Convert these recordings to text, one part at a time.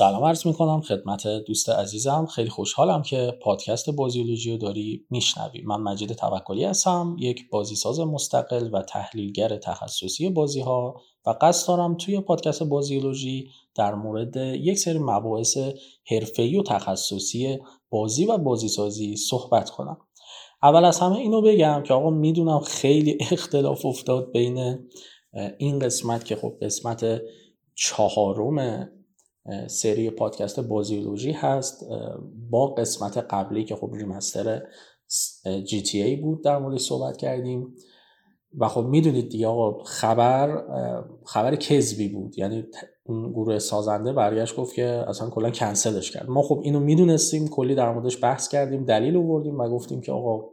سلام عرض می کنم خدمت دوست عزیزم. خیلی خوشحالم که پادکست بازیولوژی رو داری میشنوی. من مجید توکلی هستم یک بازیساز مستقل و تحلیلگر تخصصی بازی ها و قصد دارم توی پادکست بازیولوژی در مورد یک سری مباحث حرفه‌ای و تخصصی بازی و بازیسازی صحبت کنم. اول از همه اینو بگم که آقا می‌دونم خیلی اختلاف افتاد بین این قسمت که خب قسمت چهارم سری پادکست بازیولوژی هست با قسمت قبلی که خب ریمستر جی تی ای بود در مورد صحبت کردیم. و خب می‌دونید دیگه آقا خبر خبر کذبی بود. یعنی اون گروه سازنده برگشت گفت که اصلا کلا کنسلش کرد. ما خب اینو می‌دونستیم کلی در موردش بحث کردیم دلیل آوردیم و گفتیم که آقا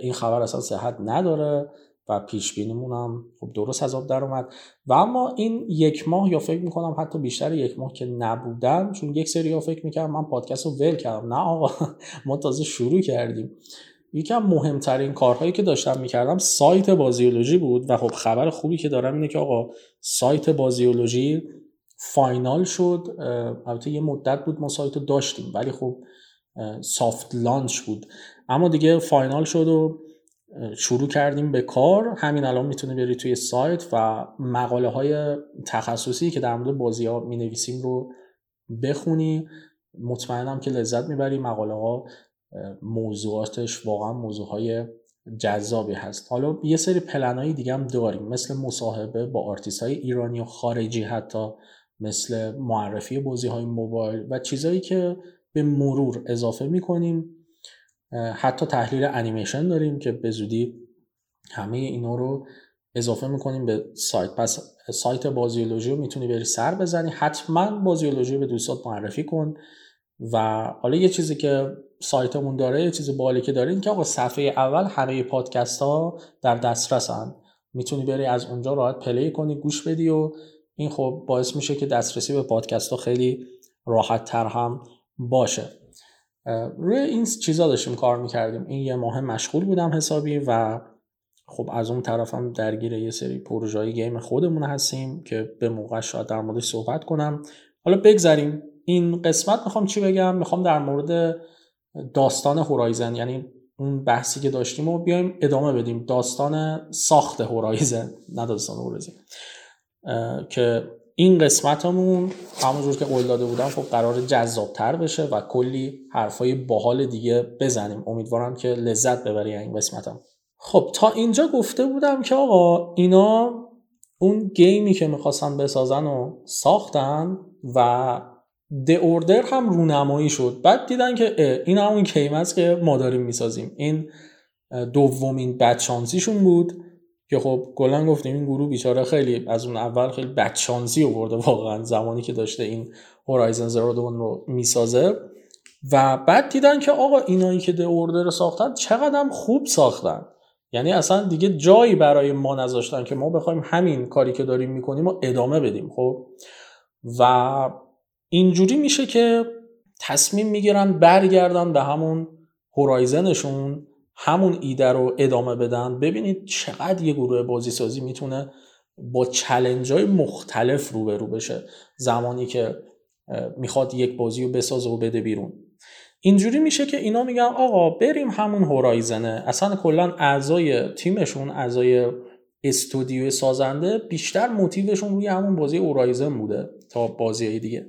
این خبر اصلا صحت نداره. و پیش بینیمون هم خب درست از آب در اومد و اما این یک ماه یا فکر می‌کنم حتی بیشتر یک ماه که نبودم چون یک سری ها فکر می‌کردم من پادکست رو ول کردم. نه آقا ما تازه شروع کردیم. یکم مهمترین کارهایی که داشتم می‌کردم سایت بازیولوژی بود و خب خبر خوبی که دارم اینه که آقا سایت بازیولوژی فاینال شد البته یه مدت بود ما سایت داشتیم ولی خب soft launch بود. اما دیگه final شد و شروع کردیم به کار. همین الان می‌تونه بری توی سایت و مقاله های تخصصی که در مورد بازی ها می نویسیم رو بخونی. مطمئنم که لذت می‌بری. مقاله ها موضوعاتش واقعا موضوع های جذابی هست. حالا یه سری پلن دیگه هم داریم. مثل مصاحبه با آرتیست های ایرانی و خارجی حتی. مثل معرفی بازی های موبایل و چیزهایی که به مرور اضافه می‌کنیم. حتی تحلیل انیمیشن داریم که به زودی همه اینا رو اضافه می‌کنیم به سایت. پس سایت بازیولوژی رو می‌تونی بری سر بزنی. حتما بازیولوژی به دوستات معرفی کن و حالا یه چیزی که سایتمون داره یه چیزی بالی که داره این که آقا صفحه اول همه پادکست ها در دسترسن. می‌تونی بری از اونجا راحت پلی کنی گوش بدی و این خب باعث میشه که دسترسی به پادکست ها خیلی راحت تر هم باشه. روی این چیزا داشتیم کار می‌کردیم. این یه ماه مشغول بودم حسابی و خب از اون طرفم درگیر یه سری پروژه گیم خودمون هستیم که به موقع شاید در موردش صحبت کنم. حالا بگذریم. این قسمت می‌خوام چی بگم؟ می‌خوام در مورد داستان هورایزن یعنی اون بحثی که داشتیم و بیایم ادامه بدیم. داستان ساخت هورایزن نه داستان هورایزن که این قسمتمون همونجور که قول داده بودم خب قرار جذابتر بشه و کلی حرفای باحال دیگه بزنیم. امیدوارم که لذت ببری این قسمتم. خب تا اینجا گفته بودم که آقا اینا اون گیمی که می‌خواستن بسازن و ساختن و د اوردر هم رونمایی شد. بعد دیدن که این همون گیم است که ما داریم می‌سازیم. این دومین بدشانسیشون بود. که خب کلا گفتیم این گروه بیچاره خیلی از اون اول خیلی بدشانسی آورده واقعا زمانی که داشته این هورایزن زیرو دون رو می‌سازه. و بعد دیدن که آقا اینایی که د اوردر ساختن چقدر خوب ساختن. یعنی اصلا دیگه جایی برای ما نذاشتن که ما بخوایم همین کاری که داریم می‌کنیم و ادامه بدیم خب؟ و اینجوری میشه که تصمیم می‌گیرن برگردن به همون هورایزنشون همون ایده رو ادامه بدن. ببینید چقدر یه گروه بازی سازی می‌تونه با چلنج های مختلف روبرو بشه زمانی که می‌خواد یک بازی رو بسازه و بده بیرون. اینجوری میشه که اینا میگن آقا بریم همون هورایزنه. اصلا کلا اعضای تیمشون اعضای استودیو سازنده بیشتر موتیوشون روی همون بازی هورایزن بوده تا بازی دیگه.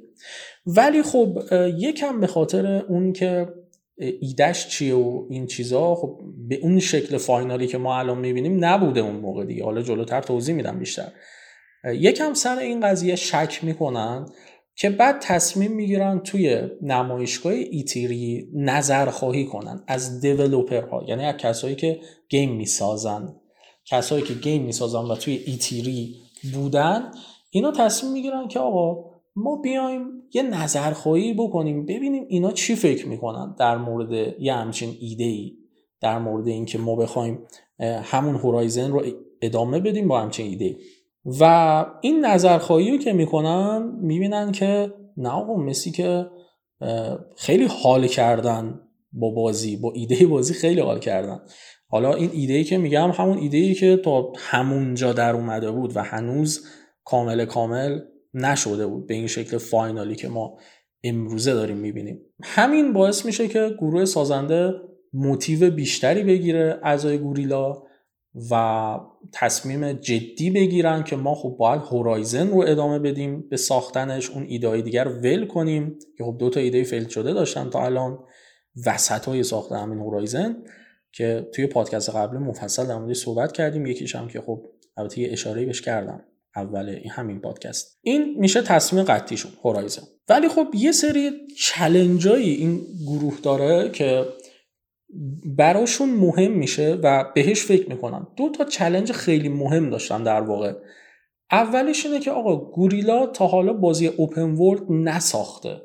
ولی خب یکم به خاطر اون که ایدش چیه و این چیزا؟ خب به اون شکل فاینالی که ما الان می‌بینیم نبوده اون موقع دیگه. حالا جلوتر توضیح میدم بیشتر. یکم سر این قضیه شک می‌کنن که بعد تصمیم می‌گیرن توی نمایشگاه ایتیری نظر خواهی کنن از دیولوپرها. یعنی از کسایی که گیم می‌سازن. کسایی که گیم می‌سازن و توی ایتیری بودن اینا تصمیم می‌گیرن که آقا ما بیایم یه نظرخواهی بکنیم ببینیم اینا چی فکر می‌کنن در مورد یه همچین ایده ای در مورد اینکه ما بخوایم همون هورایزن رو ادامه بدیم با همچین ایده و این نظرخواهی رو که می‌کنن می‌بینن که نه آقا مسی که خیلی حال کردن با بازی با ایده بازی خیلی حال کردن. حالا این ایده ای که میگم همون ایده ای که تا همونجا در اومده بود و هنوز کامل کامل نشده بود به این شکل فاینالی که ما امروزه داریم می‌بینیم. همین باعث میشه که گروه سازنده موتیو بیشتری بگیره اعضای گوریلا و تصمیم جدی بگیرن که ما خب باید هورایزن رو ادامه بدیم به ساختنش اون ایده دیگر ول کنیم که خب دو تا ایده فیل شده داشتن تا الان وسط های ساخته همین هورایزن که توی پادکست قبل مفصل در صحبت کردیم یکیش هم که خب البته یه اشاره بهش کردم. اول همین پادکست. این میشه تصمیم قطعیشون هورایزن ولی خب یه سری چلنجایی این گروه داره که براشون مهم میشه و بهش فکر می‌کنن. دو تا چلنج خیلی مهم داشتن در واقع. اولش اینه که آقا گوریلا تا حالا بازی اوپن ورلد نساخته.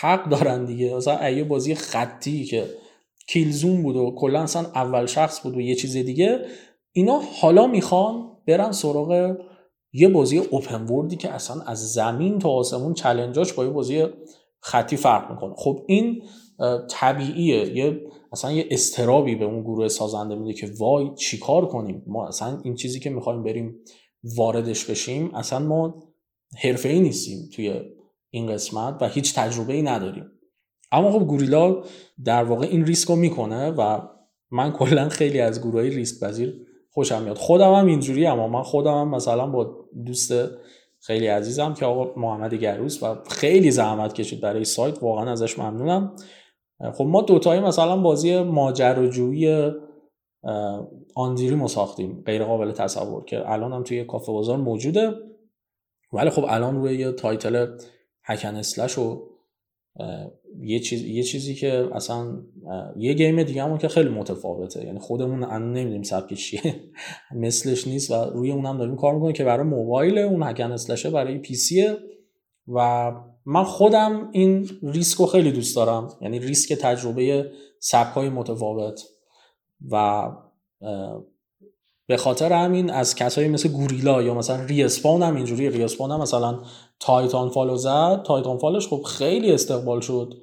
حق دارن دیگه. مثلا یه بازی خطی که کیلزون بود و کلا اصلا اول شخص بود و یه چیز دیگه. اینا حالا می‌خوان برن سراغ یه بازی اوپن وردی که اصلا از زمین تا آسمون چلنجاش با یه بازی خطی فرق می‌کنه. خب این طبیعیه. یه اصلا یه استرابی به اون گروه سازنده میده که وای چیکار کنیم؟ ما اصلا این چیزی که می‌خوایم بریم واردش بشیم اصلا ما حرفه ای نیستیم توی این قسمت و هیچ تجربه ای نداریم. اما خب گوریلا در واقع این ریسک رو می‌کنه و من کلا خیلی از گروه ریسک پذیر خوشم میاد. خودم هم اینجوری اما من خودم هم مثلا با دوست خیلی عزیزم که آقا محمد گروس و خیلی زحمت کشید برای سایت واقعا ازش ممنونم. خب ما دوتایی مثلا بازی ماجراجویی آندیری ما ساختیم غیر قابل تصور که الان هم توی کافه بازار موجوده. ولی خب الان روی یه title hack and slash و یه, چیز، یه چیزی که اصلا یه game دیگه همون که خیلی متفاوته. یعنی خودمون الان نمی‌دونیم سبکش چیه. مثلش نیست و روی اونم داریم کار می‌کنیم که برای موبایل اون hack and slash ـه برای پی سیه و من خودم این ریسک رو خیلی دوست دارم. یعنی ریسک تجربه سبک های متفاوت و به خاطر همین از کسایی مثل گوریلا یا مثلا Respawn هم اینجوری Respawn هم مثلا Titanfall و زد. Titanfall ـش خب خیلی استقبال شد.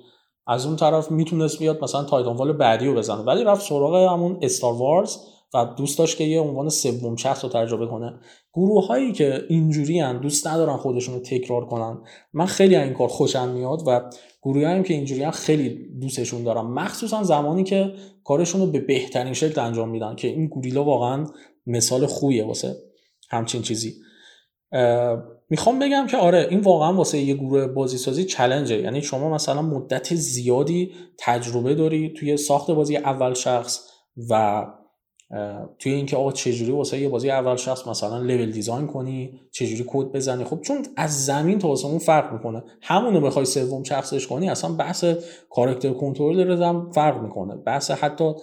از اون طرف می‌تونست بیاد مثلا Titanfall بعدی رو بزنه. ولی رفت سراغ همون Star Wars و دوست داشت که یه عنوان سوم شخص رو تجربه کنه. گروه هایی که اینجوری هم دوست ندارن خودشون رو تکرار کنن. من خیلی از این کار خوشم میاد و گروه هم که اینجوری هم خیلی دوستشون دارم. مخصوصا زمانی که کارشون رو به بهترین شکل انجام میدن که این گوریلا واقعا مثال خوبیه واسه همچین چیزی. می‌خوام بگم که آره این واقعا واسه یه گروه بازی سازی چلنجه یعنی شما مثلا مدت زیادی تجربه داری توی ساخت بازی اول شخص و توی اینکه آقا چجوری واسه یه بازی اول شخص مثلا لول دیزاین کنی چجوری کد بزنی؟ خب چون از زمین تا آسمون فرق می‌کنه. همونو بخوای سوم شخصش کنی اصلا بحث character control هم فرق می‌کنه. بحث حتی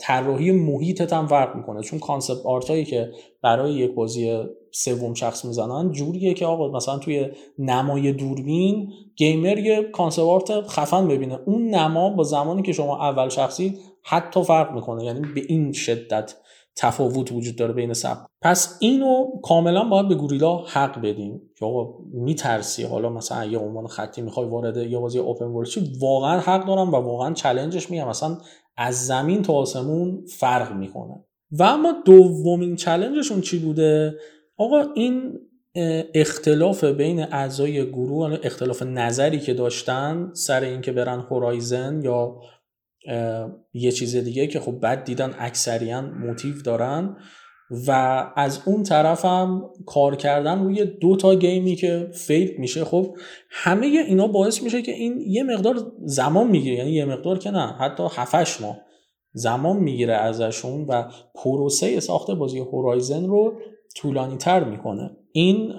طراحی محیطت هم فرق می‌کنه. چون concept art هایی که برای یک بازی سوم شخص می‌زنن جوریه که آقا مثلا توی نمای دوربین gamer یه concept art خفن ببینه. اون نما با زمانی که شما اول شخصی حتی فرق می‌کنه. یعنی به این شدت تفاوت وجود داره بین سبک. پس اینو کاملا باید به گوریلا حق بدیم که آقا میترسی. حالا مثلا یه عنوان خطی می‌خوای وارد یا بازی open world واقعا حق دارم و واقعا چلنجش میگم. مثلا از زمین تا آسمون فرق می‌کنه. و اما دومین چلنجشون چی بوده؟ آقا این اختلاف بین اعضای گروه اختلاف نظری که داشتن سر اینکه برن هورایزن یا یه چیز دیگه که خب بد دیدن اکثریان موتیو دارن و از اون طرف هم کار کردن روی دو تا گیمی که فیل میشه خب همه اینا باعث میشه که این یه مقدار زمان می‌گیره. یعنی یه مقدار که نه حتی 7 ماه زمان می‌گیره ازشون و پروسه ساخت بازی هورایزن رو طولانی تر می‌کنه. این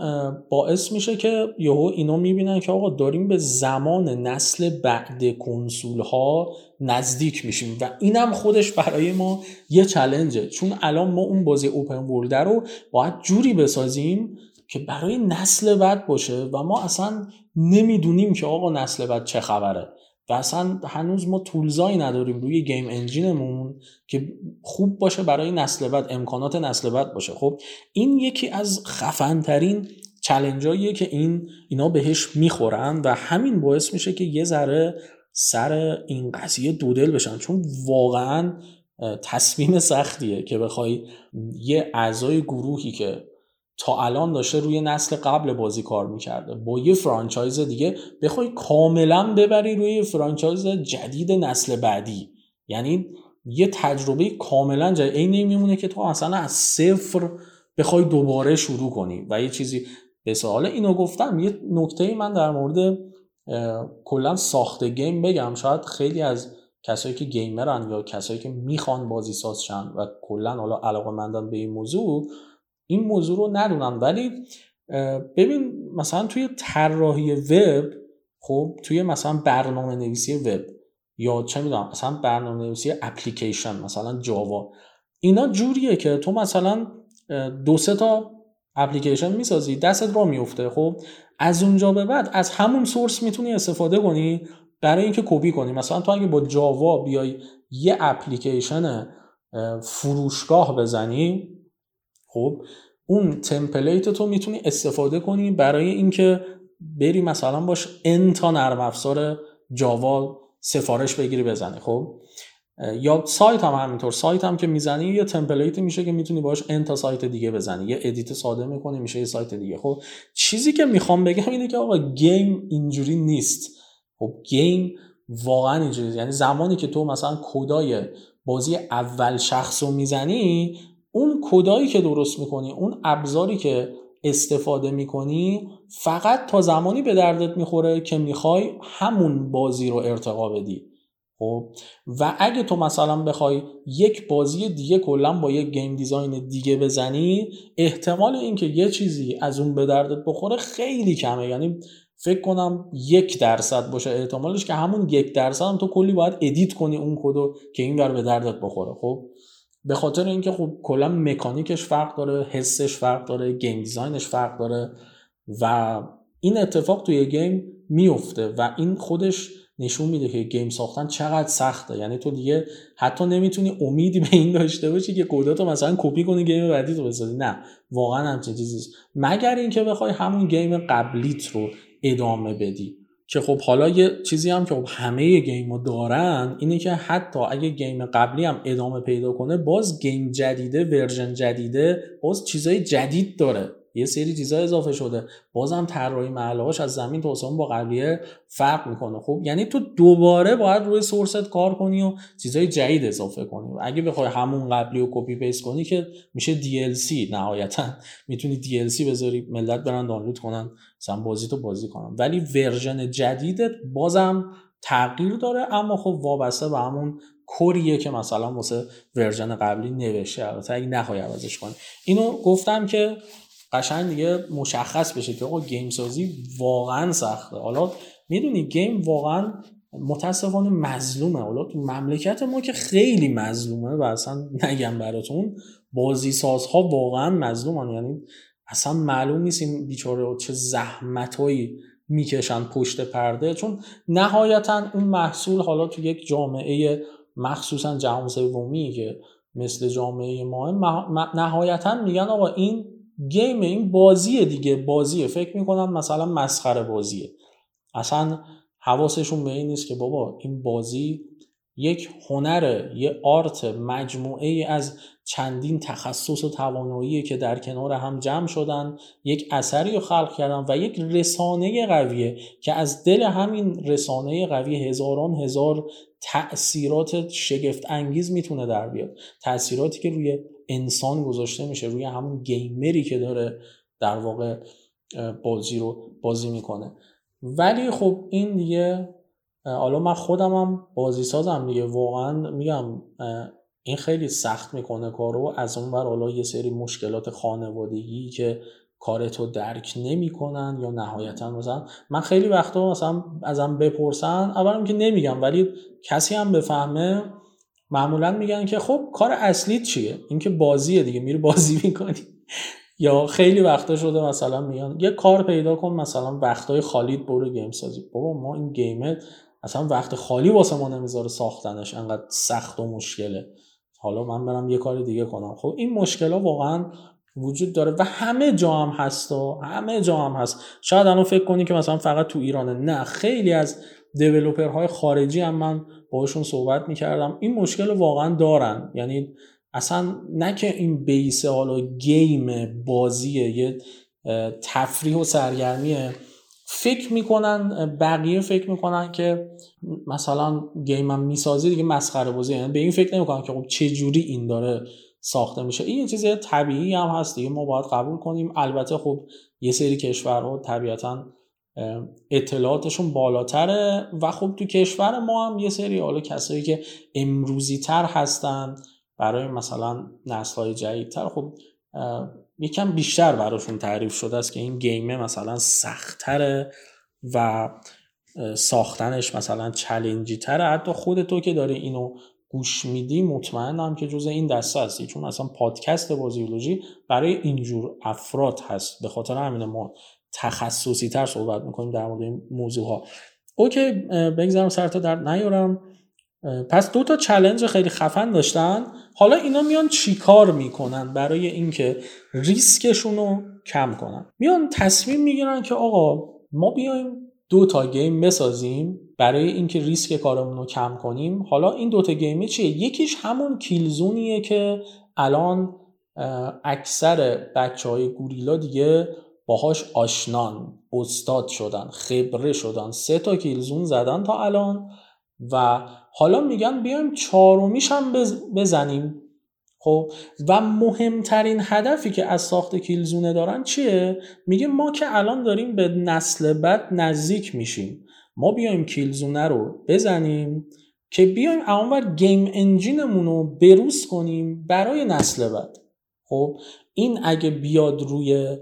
باعث میشه که یهو اینا می‌بینن که آقا داریم به زمان نسل بعد کنسول ها نزدیک میشیم و اینم خودش برای ما یه چلنجه. چون الان ما اون بازی اوپن ورلد رو باید جوری بسازیم که برای نسل بعد باشه و ما اصلا نمی‌دونیم که آقا نسل بعد چه خبره. اصلا هنوز ما تولزایی نداریم روی گیم انجینمون که خوب باشه برای نسل بعد امکانات نسل بعد باشه. خب این یکی از خفنترین چلنجاییه که این اینا بهش می‌خورن و همین باعث میشه که یه ذره سر این قضیه دودل بشن. چون واقعا تصمیم سختیه که بخوای یه اعضای گروهی که تا الان داشته روی نسل قبل بازی کار می‌کرده. با یه franchise دیگه بخوای کاملا ببری روی franchise جدید نسل بعدی. یعنی یه تجربه کاملا جدید. این میمونه که تو اصلا از صفر بخوای دوباره شروع کنی. و یه چیزی به سوال اینو گفتم یه نکته من در مورد کلا ساخت game بگم. شاید خیلی از کسایی که گیمرن یا کسایی که می‌خوان بازی ساز شن و کلا حالا علاقه مندن به این موضوع این موضوع رو ندونن ولی ببین مثلا توی طراحی وب خب توی مثلا برنامه نویسی وب یا چه می‌دونم مثلا برنامه نویسی اپلیکیشن مثلا جاوا اینا جوریه که تو مثلا دو سه تا اپلیکیشن می‌سازی دستت را میفته خب؟ از اونجا به بعد از همون سورس می‌تونی استفاده کنی برای اینکه کپی کنی. مثلا تو اگه با Java بیای یه اپلیکیشن فروشگاه بزنی خب اون template تو می‌تونی استفاده کنی برای اینکه بری مثلا باش n تا نرم افزار Java سفارش بگیری بزنی خب؟ یا سایت هم همینطور سایت هم که می‌زنی یه template میشه که می‌تونی باش n تا سایت دیگه بزنی یه edit ساده می‌کنی میشه یه سایت دیگه خب؟ چیزی که می‌خوام بگم اینه که آقا game اینجوری نیست. خب game واقعا اینجوری یعنی زمانی که تو مثلا کدای بازی اول شخص رو می‌زنی اون کدایی که درست می‌کنی اون ابزاری که استفاده می‌کنی فقط تا زمانی به دردت می‌خوره که می‌خوای همون بازی رو ارتقا بدی. خب؟ و اگه تو مثلا بخوای یک بازی دیگه کلا با یک game design دیگه بزنی احتمال اینکه یه چیزی از اون به دردت بخوره خیلی کمه. یعنی فکر کنم یک درصد باشه. احتمالش که همون یک درصد هم تو کلی باید edit کنی اون کدو که این ور به دردت بخوره. خب؟ به خاطر اینکه خب کلا مکانیکش فرق داره حسش فرق داره game design ـش فرق داره و این اتفاق توی game میفته و این خودش نشون میده که game ساختن چقدر سخته. یعنی تو دیگه حتی نمی‌تونی امیدی به این داشته باشی که کداتو مثلا کپی کنی game بعدی تو بسازی. نه واقعا همچین چیزی مگر اینکه بخوای همون game قبلیت رو ادامه بدی. که خب حالا یه چیزی هم که خب همه game رو دارن اینه که حتی اگه game قبلی هم ادامه پیدا کنه باز game جدیده version جدیده باز چیزای جدید داره. یه سری چیزا اضافه شده. بازم طراحی مرحله‌هاش از زمین تا با قبلیه فرق می‌کنه. خب یعنی تو دوباره باید روی source ت کار کنی و چیزای جدید اضافه کنی. اگه بخوای همون قبلی رو copy paste کنی که میشه DLC نهایتا. می‌تونی DLC بذاری ملت برن دانلود کنن مثلا بازی تو بازی کنن. ولی version جدیدت بازم تغییر داره اما خب وابسته به همون core یه که مثلا واسه version قبلی نوشته. البته اگه نخوای عوضش کنی. اینو گفتم که قشنگ دیگه مشخص بشه که آقا گیم سازی واقعا سخته. حالا می‌دونی گیم واقعا متاسفانه مظلومه. حالا تو مملکت ما که خیلی مظلومه و اصلا نگم براتون بازی سازها واقعا مظلومن. یعنی اصلا معلوم نیست این بیچاره چه زحمتهایی می‌کشن پشت پرده. چون نهایتا اون محصول حالا تو یک جامعه مخصوصا جهان سومی که مثل جامعه ما نهایتا میگن آقا این گیم این بازیه دیگه. بازیه. فکر می‌کنم مثلا مسخره بازیه. اصلا حواسشون به این نیست که بابا این بازی یک هنره یه آرت مجموعه ای از چندین تخصص و توانایی که در کنار هم جمع شدن یک اثری رو خلق کردن و یک رسانه قویه که از دل همین رسانه قوی هزاران هزار تأثیرات شگفت انگیز می‌تونه در بیاد. تأثیراتی که روی انسان گذاشته میشه روی همون گیمری که داره در واقع بازی رو بازی می‌کنه. ولی خب این دیگه حالا من خودم هم بازی سازم دیگه. واقعا میگم این خیلی سخت می‌کنه کارو. از اون بر حالا یه سری مشکلات خانوادگی که کارتو درک نمی‌کنن یا نهایتا مثلا من خیلی وقتا مثلا ازم بپرسن اولم که نمیگم ولی کسی هم بفهمه معمولا میگن که خب کار اصلی چیه؟ اینکه بازیه دیگه میری بازی می‌کنی. یا خیلی وقتا شده مثلا میگن یه کار پیدا کن مثلا وقتای خالیت برو گیم سازی. بابا ما این گیمه اصلا وقت خالی واسه ما نمی‌ذاره ساختنش انقدر سخت و مشکله. حالا من برم یه کار دیگه کنم. خب این مشکل ها واقعا وجود داره و همه جا هم هست و همه جا هم هست. شاید الان فکر کنی که مثلا فقط تو ایرانه. نه خیلی از های خارجی هم من باشون صحبت می‌کردم. این مشکل واقعا دارن. یعنی اصلا نه که این بیس حالا گیم بازیه یه تفریح و سرگرمیه. فکر می‌کنن بقیه فکر می‌کنن که مثلا گیم هم می‌سازی دیگه مسخره بازی. یعنی به این فکر نمی‌کنن که خب چه جوری این داره ساخته میشه. این یه چیز طبیعی هم هست دیگه. ما باید قبول کنیم. البته خب یه سری کشورها طبیعتا اطلاعاتشون بالاتره و خب تو کشور ما هم یه سری حالا کسایی که امروزی تر هستن برای مثلا نسل های جدیدتر خب یکم بیشتر براشون تعریف شده است که این گیمه مثلا سختتره و ساختنش مثلا چلنجی تره حتی خود تو که داره اینو گوش میدی مطمئنم که جز این دسته هستی. چون اصلا پادکست بازیولوژی برای اینجور افراد هست. به خاطر همین ما تخصصی تر صحبت می‌کنیم در مورد این موضوع ها okay بگذارم سر تا در نیارم. پس دو تا challenge خیلی خفن داشتن. حالا اینا میان چیکار می‌کنن برای اینکه ریسکشون رو کم کنن؟ میان تصمیم می‌گیرن که آقا ما بیایم دو تا game بسازیم برای اینکه ریسک کارمون رو کم کنیم. حالا این دوتا game ی چیه؟ یکیش همون کیلزونیه که الان اکثر بچه های گوریلا دیگه باهاش آشنان استاد شدن خبره شدن سه تا کیلزون زدن تا الان و حالا میگن بیایم چهارمیش هم بزنیم. خب؟ و مهمترین هدفی که از ساخت کیلزونه دارن چیه؟ میگه ما که الان داریم به نسل بعد نزدیک میشیم. ما بیایم کیلزونه رو بزنیم که بیایم اونور گیم انجینمون رو بروز کنیم برای نسل بعد. خب؟ این اگه بیاد روی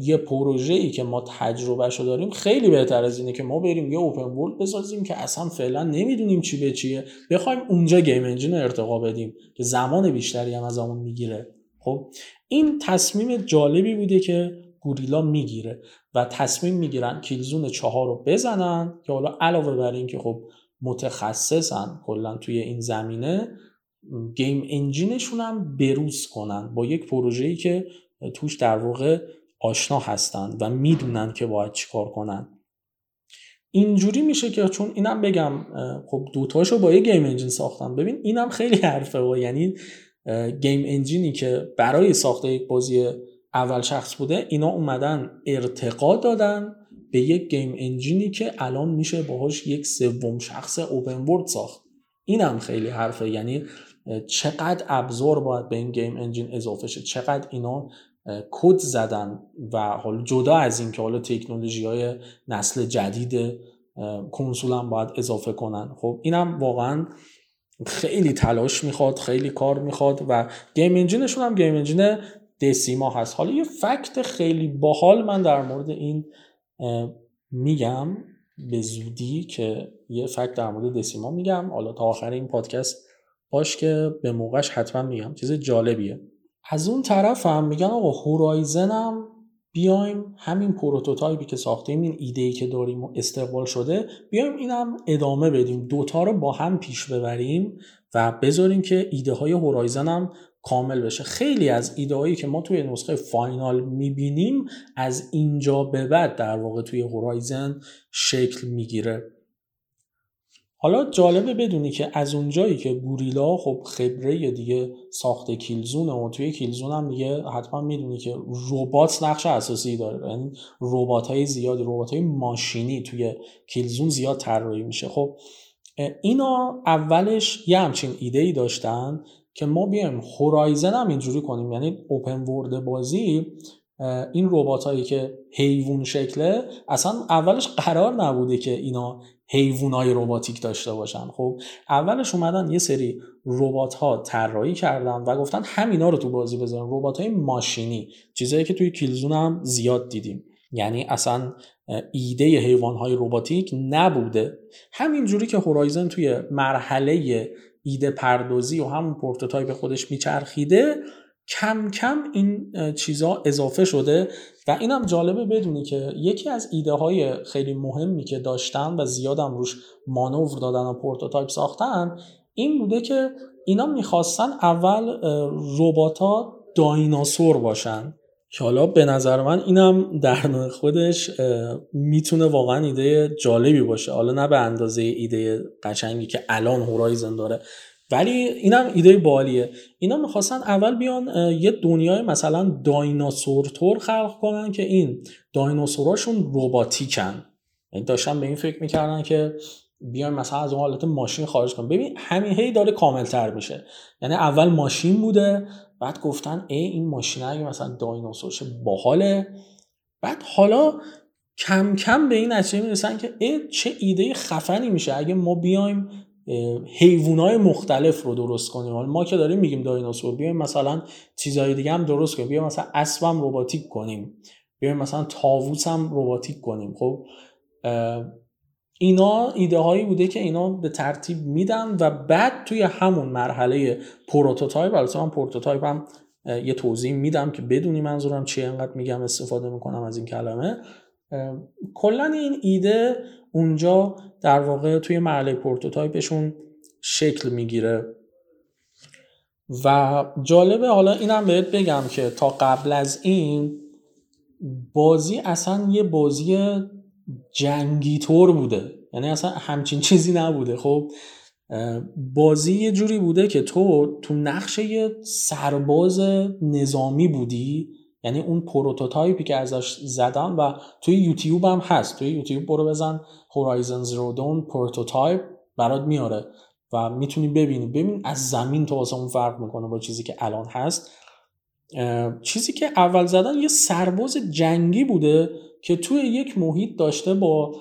یه پروژه ای که ما تجربه شو داریم خیلی بهتر از اینه که ما بریم یه اوپن ورلد بسازیم که اصلا فعلا نمی‌دونیم چی به چیه. بخوایم اونجا گیم انجین ارتقا بدیم که زمان بیشتری هم از همون می‌گیره. خب این تصمیم جالبی بوده که گوریلا می‌گیره و تصمیم می‌گیرن کیلزون چهار رو بزنن که حالا علاوه بر این که خب متخصصن کلا توی این زمینه game engine شون هم بروز کنن با یک پروژه‌ای که توش در واقع آشنا هستن و می‌دونن که باید چیکار کنن. اینجوری میشه که چون اینم بگم خب دوتاشو با یه game engine ساختن ببین اینم خیلی حرفه و یعنی game engine ی که برای ساخته یک بازی اول شخص بوده اینا اومدن ارتقا دادن به یک game engine ی که الان میشه باهاش یک سوم شخص open world ساخت. اینم خیلی حرفه. یعنی چقدر ابزار باید به این game engine اضافه شه؟ چقدر اینا کد زدن و حالا جدا از این که حالا تکنولوژی های نسل جدید کنسول هم باید اضافه کنن. خب اینم واقعا خیلی تلاش می‌خواد خیلی کار می‌خواد و game engine شون هم game engine دسیما هست. حالا یه fact خیلی باحال من در مورد این میگم به زودی که یه fact در مورد دسیما میگم. حالا تا آخر این پادکست باش که به موقعش حتما میگم. چیز جالبیه. از اون طرف هم میگن آقا هورایزن هم بیایم همین prototype ی که ساختیم این ایده ای که داریم و استقبال شده بیایم اینم ادامه بدیم دوتا رو با هم پیش ببریم و بذاریم که ایده های هورایزن هم کامل بشه. خیلی از ایده هایی که ما توی نسخه final می‌بینیم از اینجا به بعد در واقع توی هورایزن شکل می‌گیره. حالا جالبه بدونی که از اونجایی که گوریلا خب خبره دیگه ساخت کیلزونه و توی کیلزون هم دیگه حتما می‌دونی که ربات نقش اساسی داره. یعنی ربات های زیاد ربات های ماشینی توی کیلزون زیاد طراحی میشه. خب اینا اولش یه همچین ایده ای داشتن که ما بیایم هورایزن هم اینجوری کنیم. یعنی اوپن ورد بازی این ربات هایی که حیوان شکله اصلا اولش قرار نبوده که اینا های رباتیک داشته باشن. خب اولش اومدن یه سری ربات ها طراحی کردن و گفتن همینا رو تو بازی بذارن. ربات های ماشینی چیزایی که توی کیلزون هم زیاد دیدیم. یعنی اصلا ایده حیوان های رباتیک نبوده. همینجوری که هورایزن توی مرحله ایده پردازی و همون prototype خودش میچرخیده کم کم این چیزها اضافه شده و اینم جالبه بدونی که یکی از ایده های خیلی مهمی که داشتن و زیادم روش مانور دادن و prototype ساختن این بوده که اینا می‌خواستن اول رباتا دایناسور باشن که حالا به نظر من اینم در خودش می‌تونه واقعا ایده جالبی باشه. حالا نه به اندازه ایده قشنگی که الان هورایزن داره. ولی اینم ایده بالیه. اینا می‌خواستن اول بیان یه دنیای مثلا دایناسور تور خلق کنن که این دایناسوراشون رباتیکن. یعنی داشتن به این فکر می‌کردن که بیایم مثلا از اون حالت ماشین خارج کنیم ببین همین هی داره کاملتر میشه. یعنی اول ماشین بوده بعد گفتن ای این ماشین اگه مثلا دایناسورش باحاله. بعد حالا کم کم به این نتیجه می‌رسن که ای چه ایده خفنی میشه. اگه ما بیایم حیوانای مختلف رو درست کنیم. ما که داریم میگیم دایناسور بیایم مثلا چیزای دیگه هم درست کنیم. بیایم مثلا اسبم رباتیک کنیم. بیایم مثلا تاووس هم رباتیک کنیم. خب اینا ایده هایی بوده که اینا به ترتیب میدن و بعد توی همون مرحله prototype البته من prototype هم یه توضیح میدم که بدونی منظورم چیه انقدر میگم استفاده می‌کنم از این کلمه. کلا این ایده اونجا در واقع توی مرحله prototype شون شکل می‌گیره. و جالبه حالا اینم بهت بگم که تا قبل از این بازی اصلا یه بازی جنگی طور بوده. یعنی اصلا همچین چیزی نبوده. خب بازی یه جوری بوده که تو تو نقش یه سرباز نظامی بودی. یعنی اون prototype ی که ازش زدن و توی یوتیوب هم هست. توی یوتیوب برو بزن Horizon Zero Dawn prototype برات میاره و می‌تونی ببینی. ببین از زمین تو واسه اون فرق می‌کنه با چیزی که الان هست. چیزی که اول زدن یه سرباز جنگی بوده که توی یک محیط داشته با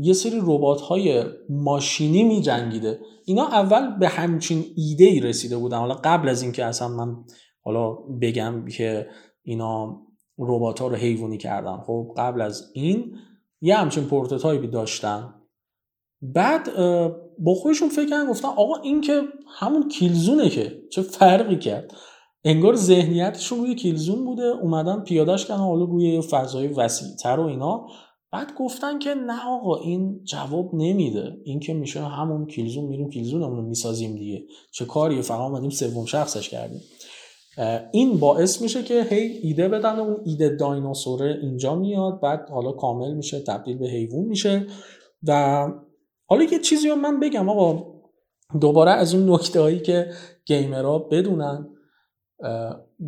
یه سری ربات های ماشینی می جنگیده اینا اول به همچین ایده ای رسیده بودن. حالا قبل از اینکه اصلا من حالا بگم که اینا ربات ها رو حیوانی کردن. خب قبل از این یه همچین prototype ی داشتن. بعد با خودشون فکر کردن گفتن آقا این که همون کیلزونه که چه فرقی کرد. انگار ذهنیتشون روی کیلزون بوده اومدن پیادش کردن حالا روی فضای وسیعتر و اینا. بعد گفتن که نه آقا این جواب نمیده. این که میشه همون کیلزون میریم کیلزونمون رو می‌سازیم دیگه. چه کاریه؟ فقط اومدیم سوم شخصش کردیم. این باعث میشه که هی ایده بدن اون ایده دایناسوره اینجا میاد بعد حالا کامل میشه تبدیل به حیوان میشه. و حالا یه چیزی رو من بگم آقا دوباره از اون نکته هایی که گیمرها بدونن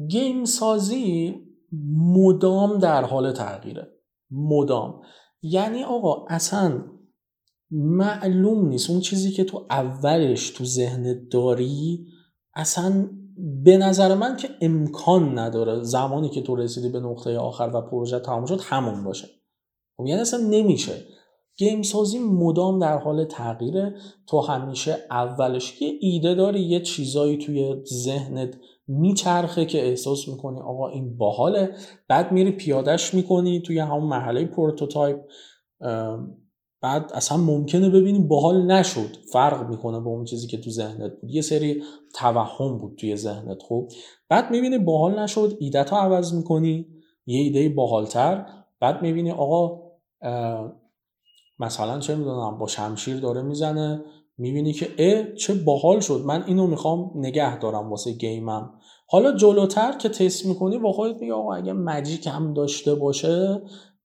گیم سازی مدام در حال تغییره. مدام. یعنی آقا اصلا معلوم نیست. اون چیزی که تو اولش تو ذهن داری اصلا به نظر من که امکان نداره زمانی که تو رسیدی به نقطه آخر و پروژه تمام شد همون باشه. خب یعنی اصلا نمیشه. game سازی مدام در حال تغییره. تو همیشه اولش یه ایده داری یه چیزایی توی ذهنت میچرخه که احساس می‌کنی آقا این باحاله. بعد میری پیادش می‌کنی توی همون مرحله prototype. بعد اصلا ممکنه ببینی باحال نشد. فرق می‌کنه با اون چیزی که تو ذهنت بود. یه سری توهم بود توی ذهنت خب. بعد می‌بینی باحال نشد ایدت ها عوض می‌کنی یه ایده باحالتر. بعد می‌بینی آقا مثلا چه می‌دونم با شمشیر داره می‌زنه. می‌بینی که اه چه باحال شد. من اینو می‌خوام نگه دارم واسه گیمم. حالا جلوتر که تست می‌کنی با خودت میگه آقا اگه مجیک هم داشته باشه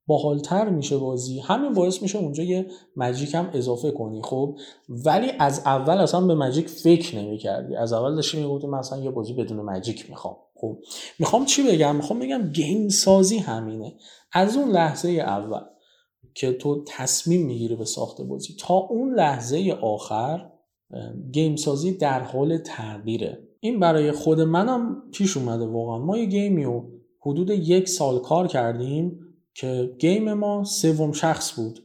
باحالتر میشه بازی. همین باعث میشه اونجا یه مجیک هم اضافه کنی خب؟ ولی از اول اصلا به مجیک فکر نمی‌کردی. از اول داشتی می‌گفتی مثلا یه بازی بدون مجیک می‌خوام. خب؟ می‌خوام چی بگم؟ می‌خوام بگم گیم سازی همینه. از اون لحظه اول که تو تصمیم می‌گیری به ساخت بازی تا اون لحظه آخر گیم سازی در حال تغییره. این برای خود منم پیش اومده واقعا. ما یه گیمی رو حدود یک سال کار کردیم. که game ما سوم شخص بود.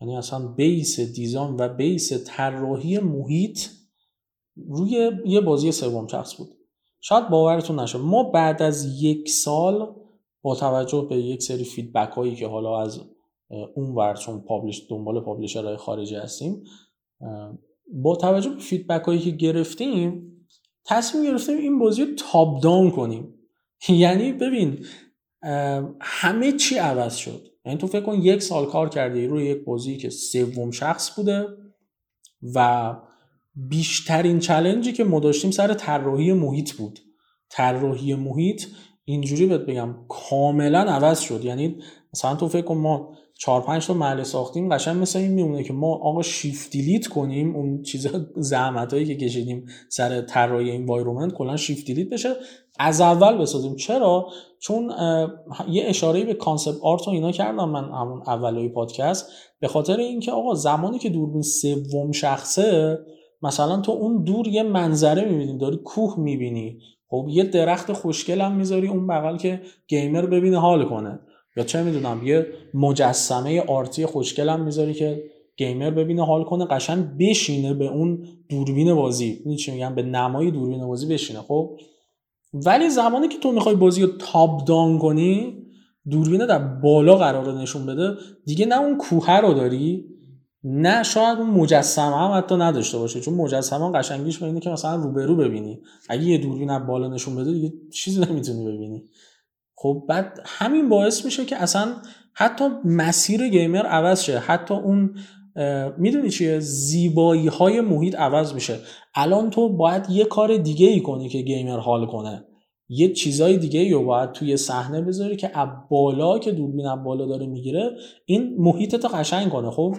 یعنی اصلا base design و base طراحی محیط روی یه بازی سوم شخص بود. شاید باورتون نشه. ما بعد از یک سال با توجه به یک سری feedback هایی که حالا از اون ور چون publish دنبال publisher های خارجی هستیم با توجه به feedback هایی که گرفتیم تصمیم گرفتیم این بازی رو top-down کنیم. یعنی ببین همه چی عوض شد. یعنی تو فکر کن یک سال کار کردی روی یک بازی که سوم شخص بوده و بیشترین challenge ی که ما داشتیم سر طراحی محیط بود. طراحی محیط اینجوری بهت بگم کاملا عوض شد. یعنی مثلا تو فکر کن ما چهار پنج تا محله ساختیم قشنگ مثل این میمونه که ما آقا shift delete کنیم اون چیزا زحمت هایی که کشیدیم سر طراحی این کلا shift delete بشه. از اول بسازیم. چرا؟ چون یه اشاره به concept art و اینا کردم من همون اولای پادکست. به خاطر اینکه آقا زمانی که دوربین سوم شخصه مثلا تو اون دور یه منظره می‌بینی داری کوه می‌بینی. خب یه درخت خوشگل هم می‌ذاری اون بغل که gamer ببینه حال کنه. یا چه می‌دونم یه مجسمه art ی خوشگل هم می‌ذاری که gamer ببینه حال کنه قشنگ بشینه به اون دوربین بازی. چی میگم؟ به نمای دوربین بازی بشینه. خب ولی زمانی که تو می‌خوای بازی رو تاب دان کنی دوربینه در بالا قرار نشون بده. دیگه نه اون کوه رو داری نه شاید اون مجسمه هم حتی نداشته باشه. چون مجسمه قشنگیش اینه که مثلا روبرو ببینی. اگه یه دوربین از بالا نشون بده دیگه چیزی نمی‌تونی ببینی. خب بعد همین باعث میشه که اصلا حتی مسیر گیمر عوض شه. حتی اون می‌دونی چیه؟ زیبایی های محیط عوض میشه. الان تو باید یه کار دیگه ای کنی که گیمر حال کنه. یه چیزای دیگه ای رو باید توی صحنه بذاری که از بالا که دوربین از بالا داره می‌گیره این محیطت قشنگ کنه. خب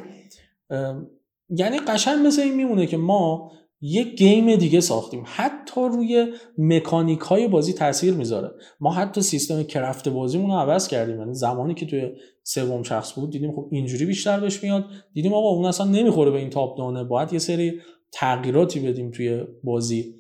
یعنی قشنگ مثل این میمونه که ما یک گیم دیگه ساختیم. حتی روی مکانیک های بازی تاثیر می‌ذاره. ما حتی سیستم کرفت بازیمون رو عوض کردیم. یعنی زمانی که توی سوم شخص بود دیدیم خب اینجوری بیشتر بهش میاد. دیدیم آقا اون اصلا نمی‌خوره به این تاپ دانه باید یه سری تغییراتی بدیم توی بازی.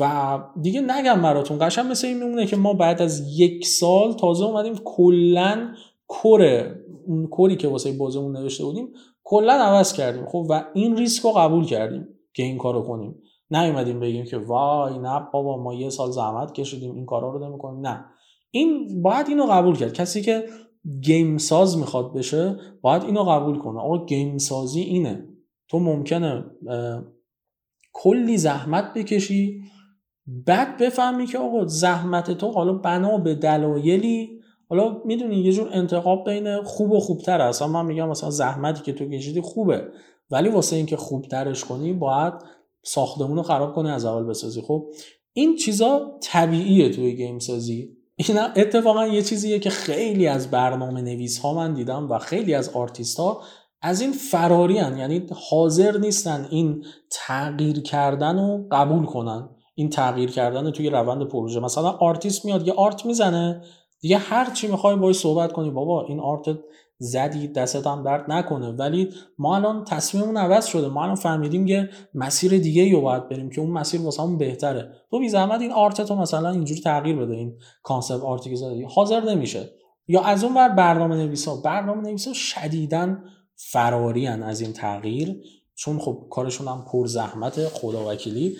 و دیگه نگم براتون قشنگ مثل این میمونه که ما بعد از یک سال تازه اومدیم کلا کره اون کری که واسه بازیمون نوشته بودیم کلا عوض کردیم. خب و این ریسک رو قبول کردیم. که این کارو کنیم. نیومدیم بگیم که وای نه بابا ما یه سال زحمت کشیدیم این کارا رو نمی‌کنیم. نه. این باید اینو قبول کرد. کسی که game ساز می‌خواد بشه باید اینو قبول کنه. آقا game سازی اینه. تو ممکنه کلی زحمت بکشی بعد بفهمی که آقا زحمت تو حالا بنا به دلایلی حالا می‌دونی یه جور انتخاب بین خوب و خوبتر اصلا من میگم مثلا زحمتی که تو کشیدی خوبه. ولی واسه اینکه خوبترش کنی باید ساختمون رو خراب کنی از اول بسازی. خب این چیزا طبیعیه توی game سازی. این اتفاقا یه چیزیه که خیلی از برنامه نویس ها من دیدم و خیلی از آرتیست ها از این فراری ان. یعنی حاضر نیستن این تغییر کردن رو قبول کنن. این تغییر کردن توی روند پروژه. مثلا آرتیست میاد یه art می‌زنه دیگه هر چی می‌خوای باید صحبت کنی. بابا این art زدی دستت هم درد نکنه. ولی ما الان تصمیممون عوض شده. ما الان فهمیدیم که مسیر دیگه رو باید بریم که اون مسیر واسه بهتره. تو بی زحمت این art تو مثلا اینجوری تغییر بده این concept art ی که زدی. حاضر نمیشه. یا از اون ور برنامه نویسا برنامه نویسا شدیداً فرارین از این تغییر. چون خب کارشون هم پر زحمت خدا وکیلی.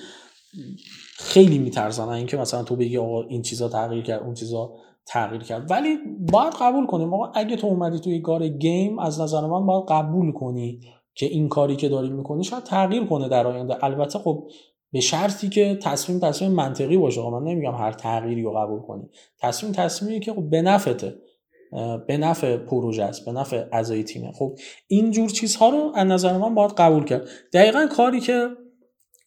خیلی میترسن. اینکه مثلا تو بگی آقا این چیزا تغییر کرد اون چیزا تغییر کرد. ولی باید قبول کنیم آقا اگه تو اومدی توی کار گیم از نظر من باید قبول کنی که این کاری که داری می‌کنی شاید تغییر کنه در آینده. البته خب به شرطی که تصمیم تصمیم منطقی باشه. من نمیگم هر تغییری رو قبول کنی. تصمیم تصمیمی که خب به نفته به نفع پروژه است به نفع اعضای تیمه. خب این جور چیزها رو از نظر من باید قبول کرد. دقیقا کاری که